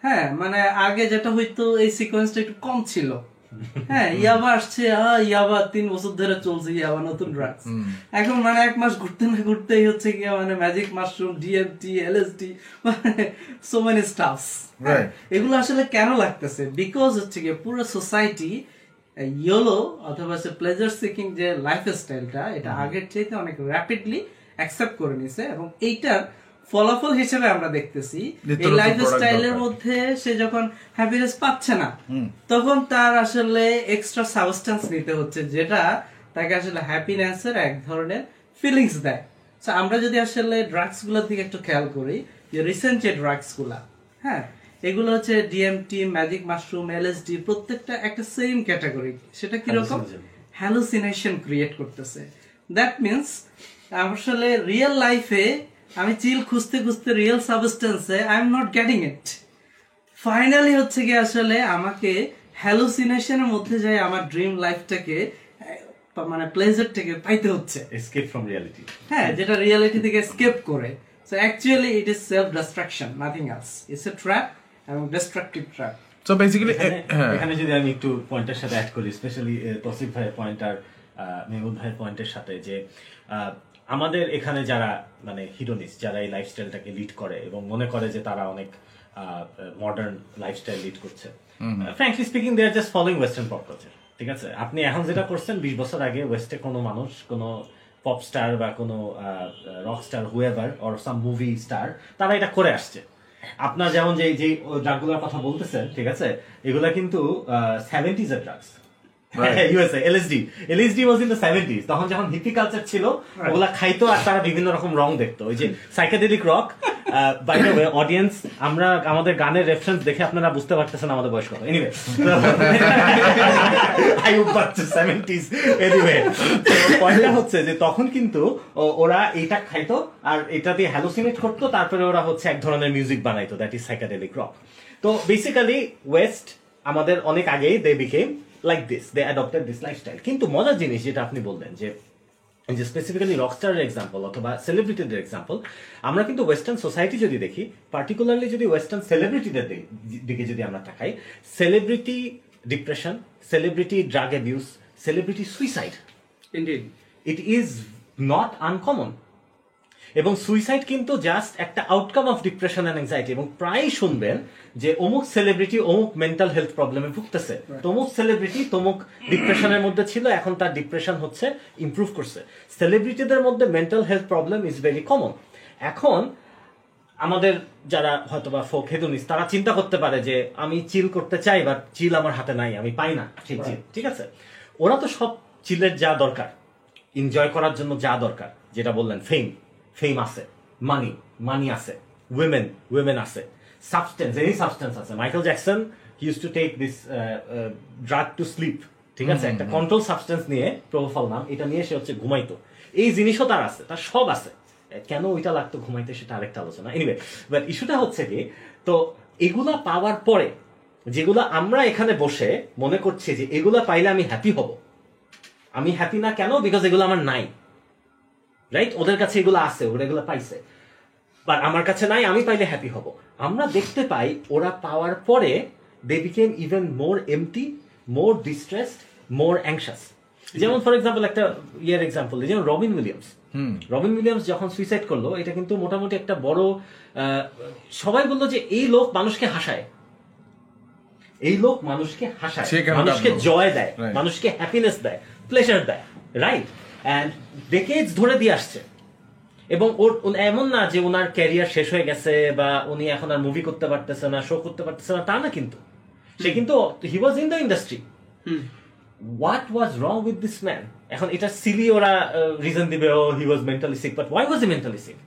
হ্যাঁ মানে আগে যেটা হইতো এই সিকোয়েন্সটা একটু কম ছিল। [LAUGHS] হ্যাঁ ইয়াবা আসছে ইয়াবা তিন বছর ধরে চলছে ইয়াবা নতুন ড্রাগস এখন মানে এক মাস ঘুরতে না ঘুরতেই হচ্ছে কি মানে ম্যাজিক মাশরুম ডিএমটি এলএসডি মানে সো মেনি স্টাফস এগুলো আসলে কেন লাগতেছে? বিকজ হচ্ছে কি পুরো সোসাইটি ইয়োলো অথবা সে প্লেজার সিকিং যে লাইফ স্টাইলটা এটা আগের চাইতে অনেক র্যাপিডলি অ্যাকসেপ্ট করে নিছে এবং এইটার ফলাফল হিসেবে আমরা দেখতেছি এই নতুন লাইফ product স্টাইলের মধ্যে সে যখন হ্যাপিনেস পাচ্ছে না তখন তার আসলে এক্সট্রা সাবস্টেন্স নিতে হচ্ছে যেটা তাকে আসলে হ্যাপিনেসের এক ধরনের ফিলিংস দেয়। আমরা যদি আসলে ড্রাগসগুলোর দিকে একটু খেয়াল করি যে রিসেন্ট যে ড্রাগসগুলা হ্যাঁ এগুলো হচ্ছে ডিএমটি ম্যাজিক মাশরুম এলএসডি প্রত্যেকটা একটা সেম ক্যাটাগরি সেটা কীরকম হ্যালুসিনেশন ক্রিয়েট করতেছে। দ্যাট মিনস আসলে রিয়েল লাইফে আমি চিল খুঁজতে খুঁজতে real সাবস্টেন্সে I am not getting it finally হচ্ছে কি আসলে আমাকে হ্যালুসিনেশনের মধ্যে যাই আমার ড্রিম লাইফটাকে মানে প্লেজারটাকে পাইতে হচ্ছে। এসকেপ ফ্রম রিয়ালিটি হ্যাঁ যেটা রিয়েলিটি থেকে স্কেপ করে। So actually it is self destruction nothing else it's a trap এবং ডিস্ট্রাকটিভ ট্র্যাপ সো বেসিক্যালি হ্যাঁ। এখানে যদি আমি একটু পয়েন্টের সাথে অ্যাড করি স্পেশালি তসিফ ভাইয়ের পয়েন্ট আর আহ, মেহবুব ভাইয়ের পয়েন্টের সাথে যে আহ, আমাদের এখানে যারা মানে হিরোনিস যারা এই লাইফস্টাইলটাকে লিড করে এবং মনে করে যে তারা অনেক মডার্ন লাইফস্টাইল লিড করছে frankly speaking they are just following western pop culture ঠিক আছে? আপনি এখন যেটা করছেন বিশ বছর আগে ওয়েস্টে কোনো মানুষ কোনো পপ স্টার বা কোনো rock star whoever or some movie star তারা এটা করে আসছে। আপনার যেমন যে যে ড্রাগগুলোর কথা বলতেছেন ঠিক আছে? এগুলা কিন্তু সেভেন্টিজ এর drugs USA LSD LSD was in the seventies তখন যখন হিপি কালচার ছিল ওগুলা খাইতো আর তারা বিভিন্ন রকম রং দেখতো। ওই যে psychedelic rock by the way audience আমরা আমাদের গানের রেফারেন্স দেখে আপনারা বুঝতে পারতেছেন আমাদের বয়স কত। এনিওয়ে আই বাচ্চা সেভেন্টিজ এনিওয়ে পয়েন্টটা হচ্ছে যে তখন কিন্তু ওরা এটা খাইতো আর এটা দিয়ে হ্যালোসিনেট করতো তারপরে ওরা হচ্ছে এক ধরনের মিউজিক বানাইতো দ্যাট ইজ সাইকাডেলিক রক তো বেসিক্যালি ওয়েস্ট আমাদের অনেক আগেই they became like this they adopted this lifestyle কিন্তু মজার জিনিস যেটা আপনি বললেন যে যে স্পেসিফিক্যালি রকস্টারের এক্সাম্পল অথবা সেলিব্রিটিদের এক্সাম্পল আমরা কিন্তু ওয়েস্টার্ন সোসাইটি যদি দেখি পার্টিকুলারলি যদি ওয়েস্টার্ন সেলিব্রিটিদের দিকে যদি আমরা তাকাই celebrity depression celebrity drug abuse celebrity suicide it is not uncommon এবং সুইসাইড কিন্তু জাস্ট একটা outcome of depression and anxiety এবং প্রায় শুনবেন যে অমুক সেলিব্রিটি অমুক মেন্টাল হেলথ প্রবলেমে ভুগতেছে। তমুক সেলিব্রিটি তমুক ডিপ্রেশনের মধ্যে ছিল এখন তার ডিপ্রেশন হচ্ছে ইমপ্রুভ করছে। সেলিব্রিটিদের মধ্যে mental health problem is very common এখন আমাদের যারা হয়তোবা ফোক হেদুনিস তারা চিন্তা করতে পারে যে আমি চিল করতে চাই বা চিল আমার হাতে নাই আমি পাই না। সেই চিল ঠিক আছে? ওরা তো সব চিলের যা দরকার এনজয় করার জন্য যা দরকার যেটা বললেন ফেম ফেম আছে মানি মানি আছে উইমেন উইমেন আছে সাবস্টেন্স এনি সাবস্টেন্স আছে Michael Jackson he use to take this drug to sleep ঠিক আছে? একটা কন্ট্রোল সাবস্টেন্স নিয়ে প্রোফল নাম এটা নিয়ে সে হচ্ছে ঘুমাইতো। এই জিনিসও তার আছে তার সব আছে। কেন ওইটা লাগতো ঘুমাইতে সেটা আরেকটা আলোচনা? এনিওয়ে বাট ইস্যুটা হচ্ছে কি তো এগুলা পাওয়ার পরে যেগুলো আমরা এখানে বসে মনে করছি যে এগুলা পাইলে আমি হ্যাপি হব। আমি হ্যাপি না কেন? বিকজ এগুলো আমার নাই। রাইট ওদের কাছে এগুলো আছে ওরা এগুলো পাইছে। বাট আমার কাছে নাই আমি পাইলে হ্যাপি হব। আমরা দেখতে পাই ওরা পাওয়ার পরে they became even more empty more distressed more anxious যেমন ফর এক্সাম্পল একটা ইয়ার এক্সাম্পল যেমন রবিন উইলিয়ামস রবিন উইলিয়ামস যখন সুইসাইড করল এটা কিন্তু মোটামুটি একটা বড় সবাই বলল যে এই লোক মানুষকে হাসায়। এই লোক মানুষকে হাসায়। মানুষকে জয় দেয় মানুষকে হ্যাপিনেস দেয় প্লেজার দেয়। রাইট ডেকেজ ধরে দিয়ে আসছে। এবং ওর এমন না যে ওনার ক্যারিয়ার শেষ হয়ে গেছে বা উনি এখন আর মুভি করতে পারতেছে না শো করতে পারতেছে না তা না কিন্তু। সে কিন্তু he was in the industry what was wrong with this man এখন এটা সিলি ওরা রিজন দিবে ও he was mentally sick but why was he mentally sick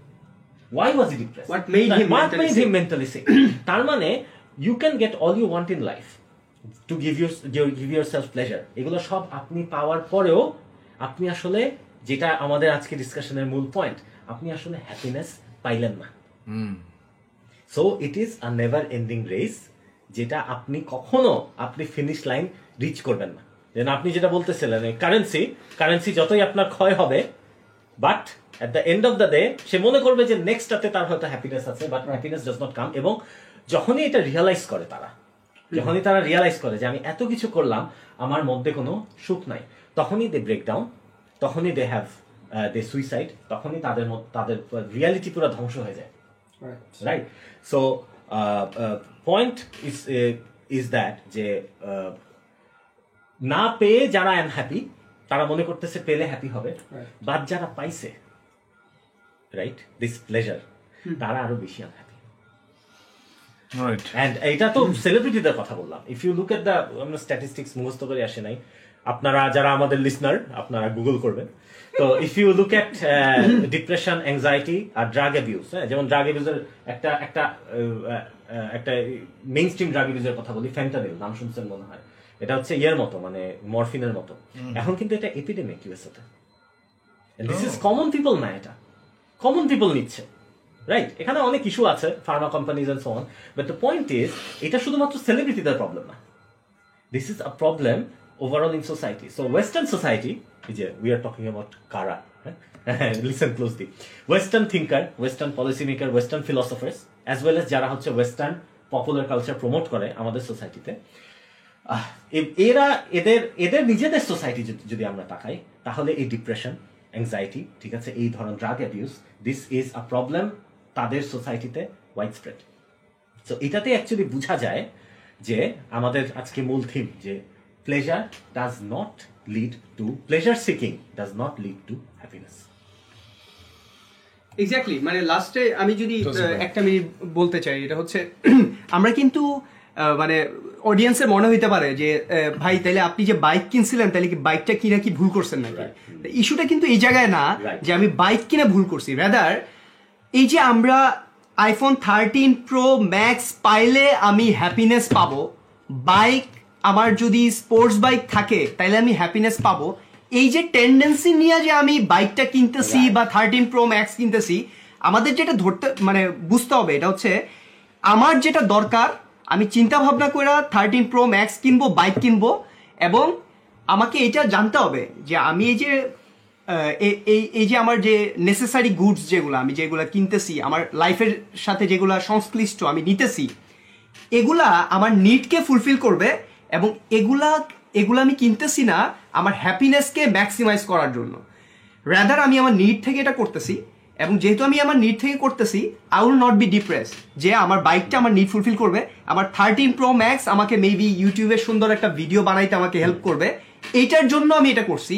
why was he depressed What made him what made him mentally sick তার মানে you can get all you want in life to give your give yourself pleasure এগুলো সব আপনি পাওয়ার পরেও আপনি আসলে যেটা আমাদের আজকে ডিসকাশনের মূল পয়েন্ট আপনি আসলে হ্যাপিনেস পাইলেন না। So it is a never ending race যেটা আপনি কখনো আপনি ফিনিশ লাইন রিচ করবেন না। যেন আপনি যেটা বলতেছিলেন কারেন্সি কারেন্সি যতই আপনার ক্ষয় হবে but at the end of the day সে মনে করবে যে নেক্সটটাতে তার হয়তো হ্যাপিনেস আছে but happiness does not come এবং যখনই এটা রিয়ালাইজ করে তারা যখনই তারা রিয়ালাইজ করে যে আমি এত কিছু করলাম আমার মধ্যে কোনো সুখ নাই। তখনই দে ব্রেক ডাউন তখনই দে হ্যাভ দে সুইসাইড তখনই তাদের মধ্যে তাদের রিয়ালিটি পুরো ধ্বংস হয়ে যায়। Right. So uh, uh, point is uh, that যে uh, না পেয়ে যারা আনহ্যাপি তারা মনে করতেছে পেলে হ্যাপি হবে বাট যারা পাইছে রাইট দিস প্লেজার তারা আরও বেশি আনহ্যাপি রাইট অ্যান্ড এটা তো সেলিব্রিটিদের কথা বললাম। If you look at the আমরা স্ট্যাটিস্টিক্স মুখস্থ করে আসে নাই। আপনারা যারা আমাদের লিসনার আপনারা গুগল করবেন। তো if you look at depression anxiety R drug abuse হ্যাঁ যেমন ড্রাগ অ্যাবিউজের একটা একটা একটা মেইন স্ট্রিম ড্রাগ অ্যাবিউজের কথা বলি ফ্যান্টানিল নাম শুনছেন মনে হয়। এটা হচ্ছে ইয়ের মতো মানে মরফিনের মতো। এখন কিন্তু এটা এপিডেমিক ইউএসএতে দিস ইজ কমন পিপল না এটা। কমন পিপল নিচ্ছে রাইট এখানে অনেক ইস্যু আছে pharma companies and so on but the point is এটা শুধুমাত্র সেলিব্রিটিদের প্রবলেম না। This is a problem overall in society so western society যে উই আর টকিং অ্যাবাউট কারা listen closely western thinker western policy maker western philosophers as well যারা হচ্ছে western popular culture promote করে আমাদের সোসাইটিতে এরা এদের এদের নিজেদের সোসাইটি যদি আমরা তাকাই, তাহলে এই ডিপ্রেশন অ্যাংজাইটি ঠিক আছে, এই ধরনের drug abuse this is a problem তাদের সোসাইটিতে ওয়াইড স্প্রেড সো এটাতে অ্যাকচুয়ালি বোঝা যায় যে আমাদের আজকে মূল থিম যে pleasure does not lead to pleasure seeking does not lead to happiness exactly মানে লাস্টে আমি যদি। একটা মিনিট বলতে চাই এটা হচ্ছে [CLEARS THROAT] আমরা কিন্তু মানে অডিয়েন্সের মনে হইতে পারে যে ভাই তাহলে আপনি যে বাইক কিনছিলেন তাহলে কি বাইকটা কিনা কি ভুল করছেন নাকি. ইস্যুটা কিন্তু এই জায়গায় না. যে আমি বাইক কিনে ভুল করছি রাদার এই যে আমরা আইফোন থার্টিন প্রো ম্যাক্স পাইলে আমি হ্যাপিনেস পাবো বাইক আমার যদি স্পোর্টস বাইক থাকে তাহলে আমি হ্যাপিনেস পাবো। এই যে টেন্ডেন্সি নিয়ে যে আমি বাইকটা কিনতেছি বা থার্টিন প্রো ম্যাক্স কিনতেছি আমাদের যেটা ধরতে মানে বুঝতে হবে এটা হচ্ছে আমার যেটা দরকার আমি চিন্তা ভাবনা করে থার্টিন প্রো ম্যাক্স কিনবো বাইক কিনবো এবং আমাকে এটা জানতে হবে যে আমি এই যে এই এই যে আমার যে নেসেসারি গুডস যেগুলো আমি যেগুলো কিনতেছি আমার লাইফের সাথে যেগুলো সংশ্লিষ্ট আমি নিতেছি এগুলা আমার নিডকে ফুলফিল করবে এবং এগুলা এগুলা আমি কিনতেছি না আমার হ্যাপিনেসকে ম্যাক্সিমাইজ করার জন্য। রাদার আমি আমার নিড থেকে এটা করতেছি এবং যেহেতু আমি আমার নিড থেকে করতেছি I will not be depress যে আমার বাইকটা আমার নিড ফুলফিল করবে, আমার থার্টিন প্রো ম্যাক্স আমাকে মেবি ইউটিউবে সুন্দর একটা ভিডিও বানাইতে আমাকে হেল্প করবে, এইটার জন্য আমি এটা করছি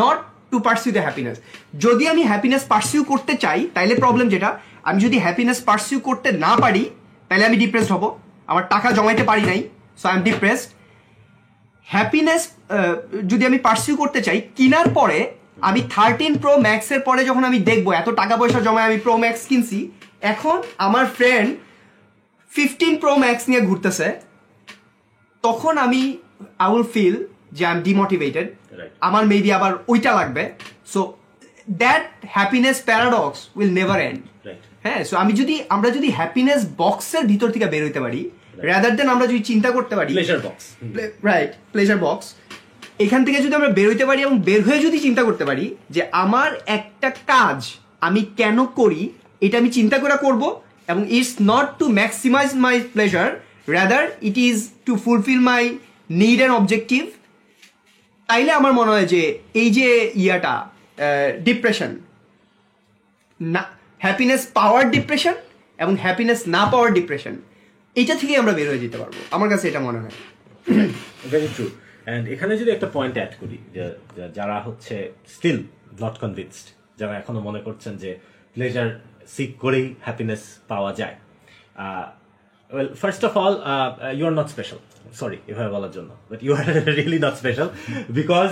not to pursue the happiness যদি আমি হ্যাপিনেস পার্সিউ করতে চাই, তাইলে প্রবলেম যেটা, আমি যদি হ্যাপিনেস পার্সিউ করতে না পারি তাহলে আমি ডিপ্রেসড হব। আমার টাকা জমাইতে পারি নাই so I am depressed happiness যদি আমি পার্সিউ করতে চাই কেনার পরে আমি থার্টিন প্রো ম্যাক্সের পরে যখন আমি দেখব এত টাকা পয়সা জমায় আমি প্রো ম্যাক্স কিনছি এখন আমার ফ্রেন্ড ফিফটিন প্রো ম্যাক্স নিয়ে ঘুরতেছে তখন আমি আই উইল ফিল যে আই এম ডিমোটিভেটেড আমার মেবি আবার ওইটা লাগবে। So that happiness paradox will never end হ্যাঁ সো আমি যদি আমরা যদি হ্যাপিনেস বক্সের ভিতর থেকে বের হইতে পারি রাদার দেন আমরা যদি চিন্তা করতে পারি pleasure box right pleasure box এখান থেকে যদি আমরা বের হইতে পারি এবং বের হয়ে যদি চিন্তা করতে পারি যে আমার একটা কাজ আমি কেন করি এটা আমি চিন্তা করে করব এবং it's not to maximise my pleasure rather it is to fulfil my need and objective তাইলে আমার মনে হয় যে এই যে ইয়াটা ডিপ্রেশন না হ্যাপিনেস পাওয়ার ডিপ্রেশন এবং হ্যাপিনেস না পাওয়ার ডিপ্রেশন এটা থেকে আমরা বের হয়ে যেতে পারব। আমার কাছে এটা মনে হয়। ভেরি ট্রু অ্যান্ড এখানে যদি একটা পয়েন্ট অ্যাড করি যারা হচ্ছে স্টিল নট কনভিন্সড যারা এখনও মনে করছেন যে প্লেজার সিক করেই হ্যাপিনেস পাওয়া যায় well first of all you are not special sorry এভাবে বলার জন্য। But you are really not special because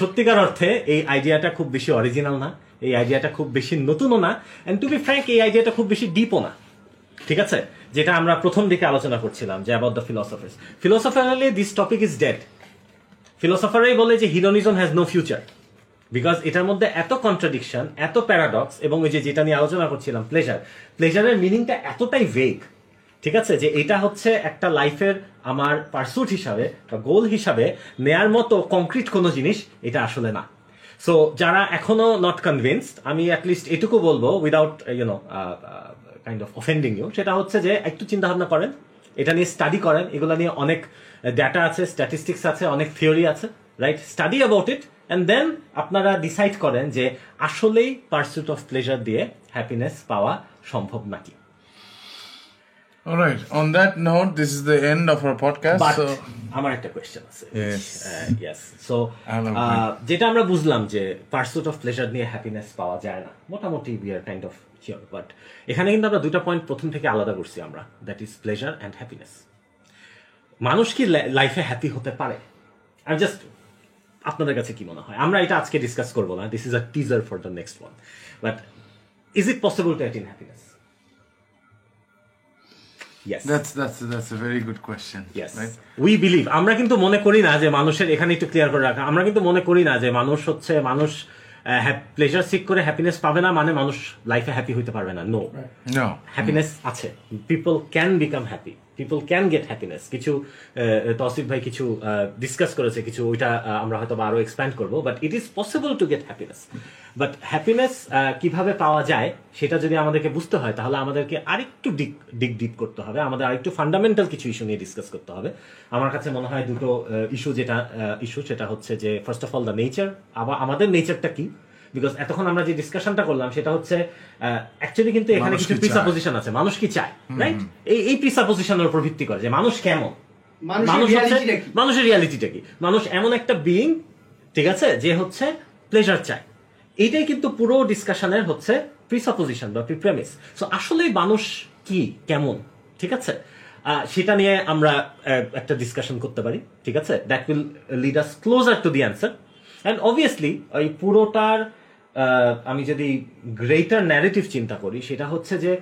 সত্যিকার অর্থে এই আইডিয়াটা খুব বেশি অরিজিনাল না, এই আইডিয়াটা খুব বেশি নতুনও না অ্যান্ড টু বি ফ্র্যাঙ্ক এই আইডিয়াটা খুব বেশি ডিপও না। ঠিক আছে? যেটা আমরা প্রথম দিকে আলোচনা করছিলাম, যে অ্যাবাউট দ্য ফিলোসফার্স ফিলোসফারালি দিস টপিক ইজ ডেড ফিলোসফারাই বলে যে hedonism has no future because এটার মধ্যে এত কন্ট্রাডিকশন এত প্যারাডক্স এবং ওই যে যেটা নিয়ে আলোচনা করছিলাম প্লেজার প্লেজারের মিনিংটা এতটাই ভেগ ঠিক আছে? যে এটা হচ্ছে একটা লাইফের আমার পার্সুট হিসাবে, বা গোল হিসাবে, নেয়ার মতো কংক্রিট কোনো জিনিস এটা আসলে না। সো যারা এখনও নট কনভিন্সড আমি অ্যাটলিস্ট এটুকু বলব without you know kind of offending you সেটা হচ্ছে যে একটু চিন্তা ভাবনা করেন। এটা নিয়ে স্টাডি করেন। এগুলো নিয়ে অনেক ডেটা আছে স্ট্যাটিস্টিক্স আছে অনেক থিওরি আছে right study about it and then আপনারা ডিসাইড করেন যে আসলেই পার্সুট অফ প্লেজার দিয়ে হ্যাপিনেস পাওয়া সম্ভব নাকি। Alright, on that note, this is the end of our podcast. But so, আমার একটা কোয়েশ্চেন আছে। Yes. Yes so I have a যেটা আমরা বুঝলাম যে পার্সুট অফ প্লেজার নিয়ে হ্যাপিনেস পাওয়া যায় না। মোটামুটি we are kind of sure but এখানে কিন্তু আমরা দুটা পয়েন্ট প্রথম থেকে আলাদা করছি আমরা that is pleasure and happiness মানুষ কি লাইফে হ্যাপি হতে পারে? আমি জাস্ট আপনাদের কাছে কি মনে হয়? আমরা এটা আজকে ডিসকাস করব না this is a teaser for the next one but is it possible to attain happiness yes that's that's that's a very good question. Yes Right? We believe আমরা কিন্তু মনে করি না যে মানুষের এখানে একটু ক্লিয়ার করে রাখা আমরা কিন্তু মনে করি না যে মানুষ হচ্ছে মানুষ প্লেজার সিক করে হ্যাপিনেস পাবে না মানে মানুষ লাইফে হ্যাপি হইতে পারবে না নো No. হ্যাপিনেস আছে people can become happy people can get happiness কিছু তসিফ ভাই কিছু ডিসকাস করেছে কিছু ওইটা আমরা হয়তো আরও এক্সপ্যান্ড করব but it is possible to get happiness but happiness কীভাবে পাওয়া যায় সেটা যদি আমাদেরকে বুঝতে হয় তাহলে আমাদেরকে আরেকটু ডিক ডিক ডিপ করতে হবে আমাদের আরেকটু ফান্ডামেন্টাল কিছু ইস্যু নিয়ে ডিসকাস করতে হবে আমার কাছে মনে হয় দুটো ইস্যু যেটা ইস্যু সেটা হচ্ছে যে first of all the nature আবার আমাদের নেচারটা কি বিকজ এতক্ষণ আমরা যে ডিসকাশনটা করলাম সেটা হচ্ছে অ্যাকচুয়ালি কিন্তু এখানে কিছু? প্রিসাপোজিশন আছে মানুষ কি চায় রাইট এই এই প্রিসাপোজিশনের উপর ভিত্তি করে যে মানুষ কেমন? মানুষের মানুষ রিয়ালিটিটা কি? মানুষ এমন একটা বিইং ঠিক আছে যে হচ্ছে প্লেজার চায়। এইটাই কিন্তু পুরো ডিসকাশনের হচ্ছে প্রিসাপোজিশন বা প্রিপ্রেমিস সো আসলে মানুষ কি কেমন ঠিক আছে? আহ, সেটা নিয়ে আমরা আহ, একটা ডিসকাশন করতে পারি ঠিক আছে? That will lead us closer to the answer and obviously ওই পুরোটার আমি যদি গ্রেটার ন্যারেটিভ চিন্তা করি, সেটা হচ্ছে যে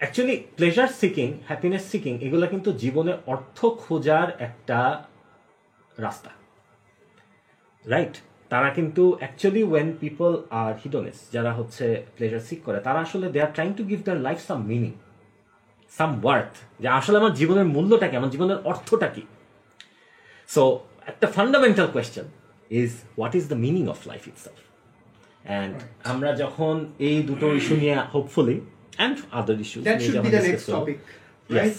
actually pleasure seeking happiness seeking এগুলো কিন্তু জীবনে অর্থ খোঁজার একটা রাস্তা। রাইট তারা কিন্তু actually when people are hedonists যারা হচ্ছে প্লেজার সিক করে, তারা আসলে they are trying to give their life some meaning some worth যে আসলে আমার জীবনের মূল্যটা কি, আমার জীবনের অর্থটা কি? সো একটা fundamental question is what is the meaning of life itself and আমরা যখন এই দুটো ইস্যু নিয়ে hopefully and other issue That should be the next topic, right? Yes,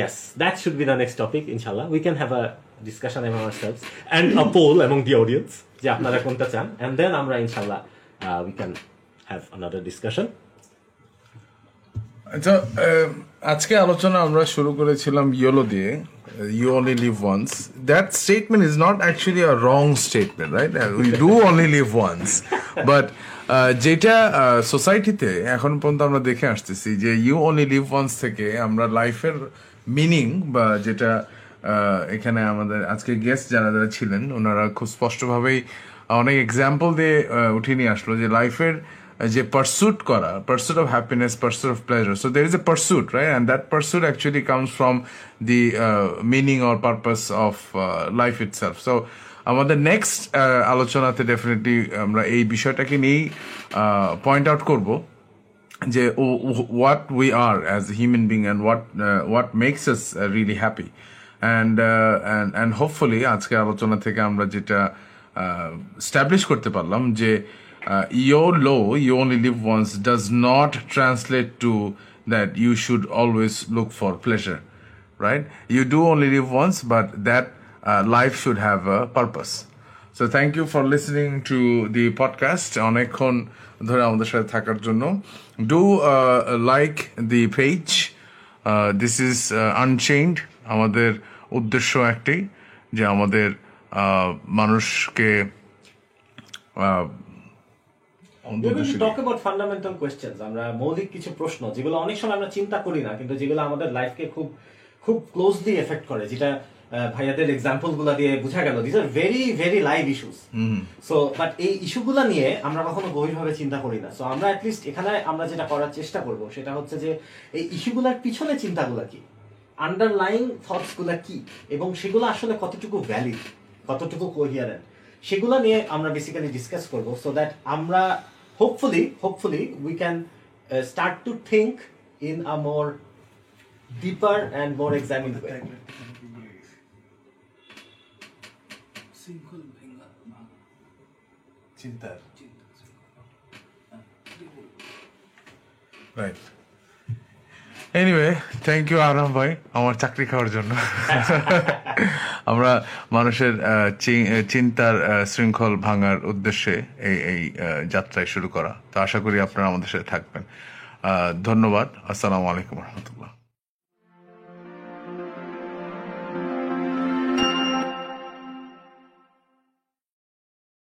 yes, that should be the next topic, inshallah. We can have a discussion among ourselves and a poll among the audience যে আপনারা কোনটা চান and then আমরা ইনশাল্লাহ uh, we can have another discussion. আচ্ছা আজকে আলোচনা আমরা শুরু করেছিলাম ইয়োলো দিয়ে you only live once that statement is not actually a wrong statement right we do only live once but যেটা সোসাইটিতে এখন পর্যন্ত আমরা দেখে আসতেছি যে ইউ অনলি লিভ ওয়ান্স থেকে আমরা লাইফের মিনিং বা যেটা এখানে আমাদের আজকে গেস্ট যারা যারা ছিলেন, ওনারা খুব স্পষ্টভাবেই অনেক এক্সাম্পল দিয়ে উঠিয়ে নিয়ে আসলো যে লাইফের যে পার্সুট করা pursuit of happiness pursuit of pleasure so there is a pursuit right and that pursuit actually comes from the meaning or purpose of life itself so আমাদের নেক্সট আলোচনাতে ডেফিনেটলি আমরা এই বিষয়টাকে নিয়েই পয়েন্ট আউট করব যে what we are as a human being and what uh, what makes us uh, and and hopefully uh, and and hopefully আজকে আলোচনা থেকে আমরা যেটা স্ট্যাবলিশ করতে পারলাম যে your low you only live once does not translate to that you should always look for pleasure right you do only live once but that uh, life should have a purpose So thank you for listening to the podcast অনেকক্ষণ ধরে আমাদের সাথে থাকার জন্য do like the page this is Unchained আমাদের উদ্দেশ্য একটাই যে আমাদের মানুষকে talk about fundamental questions. আমরা মৌলিক কিছু প্রশ্ন যেগুলো অনেক সময় আমরা চিন্তা করি না কিন্তু যেগুলো আমাদের লাইফকে খুব খুব ক্লোজলি এফেক্ট করে যেটা ভাইয়াদের এক্সাম্পলগুলা দিয়ে বোঝা গেল this are very very live issues so but এই ইস্যুগুলা নিয়ে আমরা কখনো গভীরভাবে চিন্তা করি না। সো আমরা অ্যাটলিস্ট এখানে আমরা যেটা করার চেষ্টা করব সেটা হচ্ছে যে এই ইস্যুগুলার পিছনে চিন্তাগুলা কি? আন্ডারলাইং থটসগুলা কি? এবং সেগুলো আসলে কতটুকু ভ্যালিড কতটুকু কোহিয়ারেন্ট সেগুলো নিয়ে আমরা বেসিক্যালি ডিসকাস করব সো দ্যাট আমরা hopefully hopefully we can uh, start to think in a more deeper and more examined way. Right. Anyway thank you Aram ভাই আমার চাকরি খাওয়ার জন্য। আমরা মানুষের চিন্তার শৃঙ্খল ভাঙার উদ্দেশ্যে এই এই যাত্রায় শুরু করা। তো আশা করি আপনারা আমাদের সাথে থাকবেন। ধন্যবাদ। আসসালামু আলাইকুম রহমতুল্লাহ।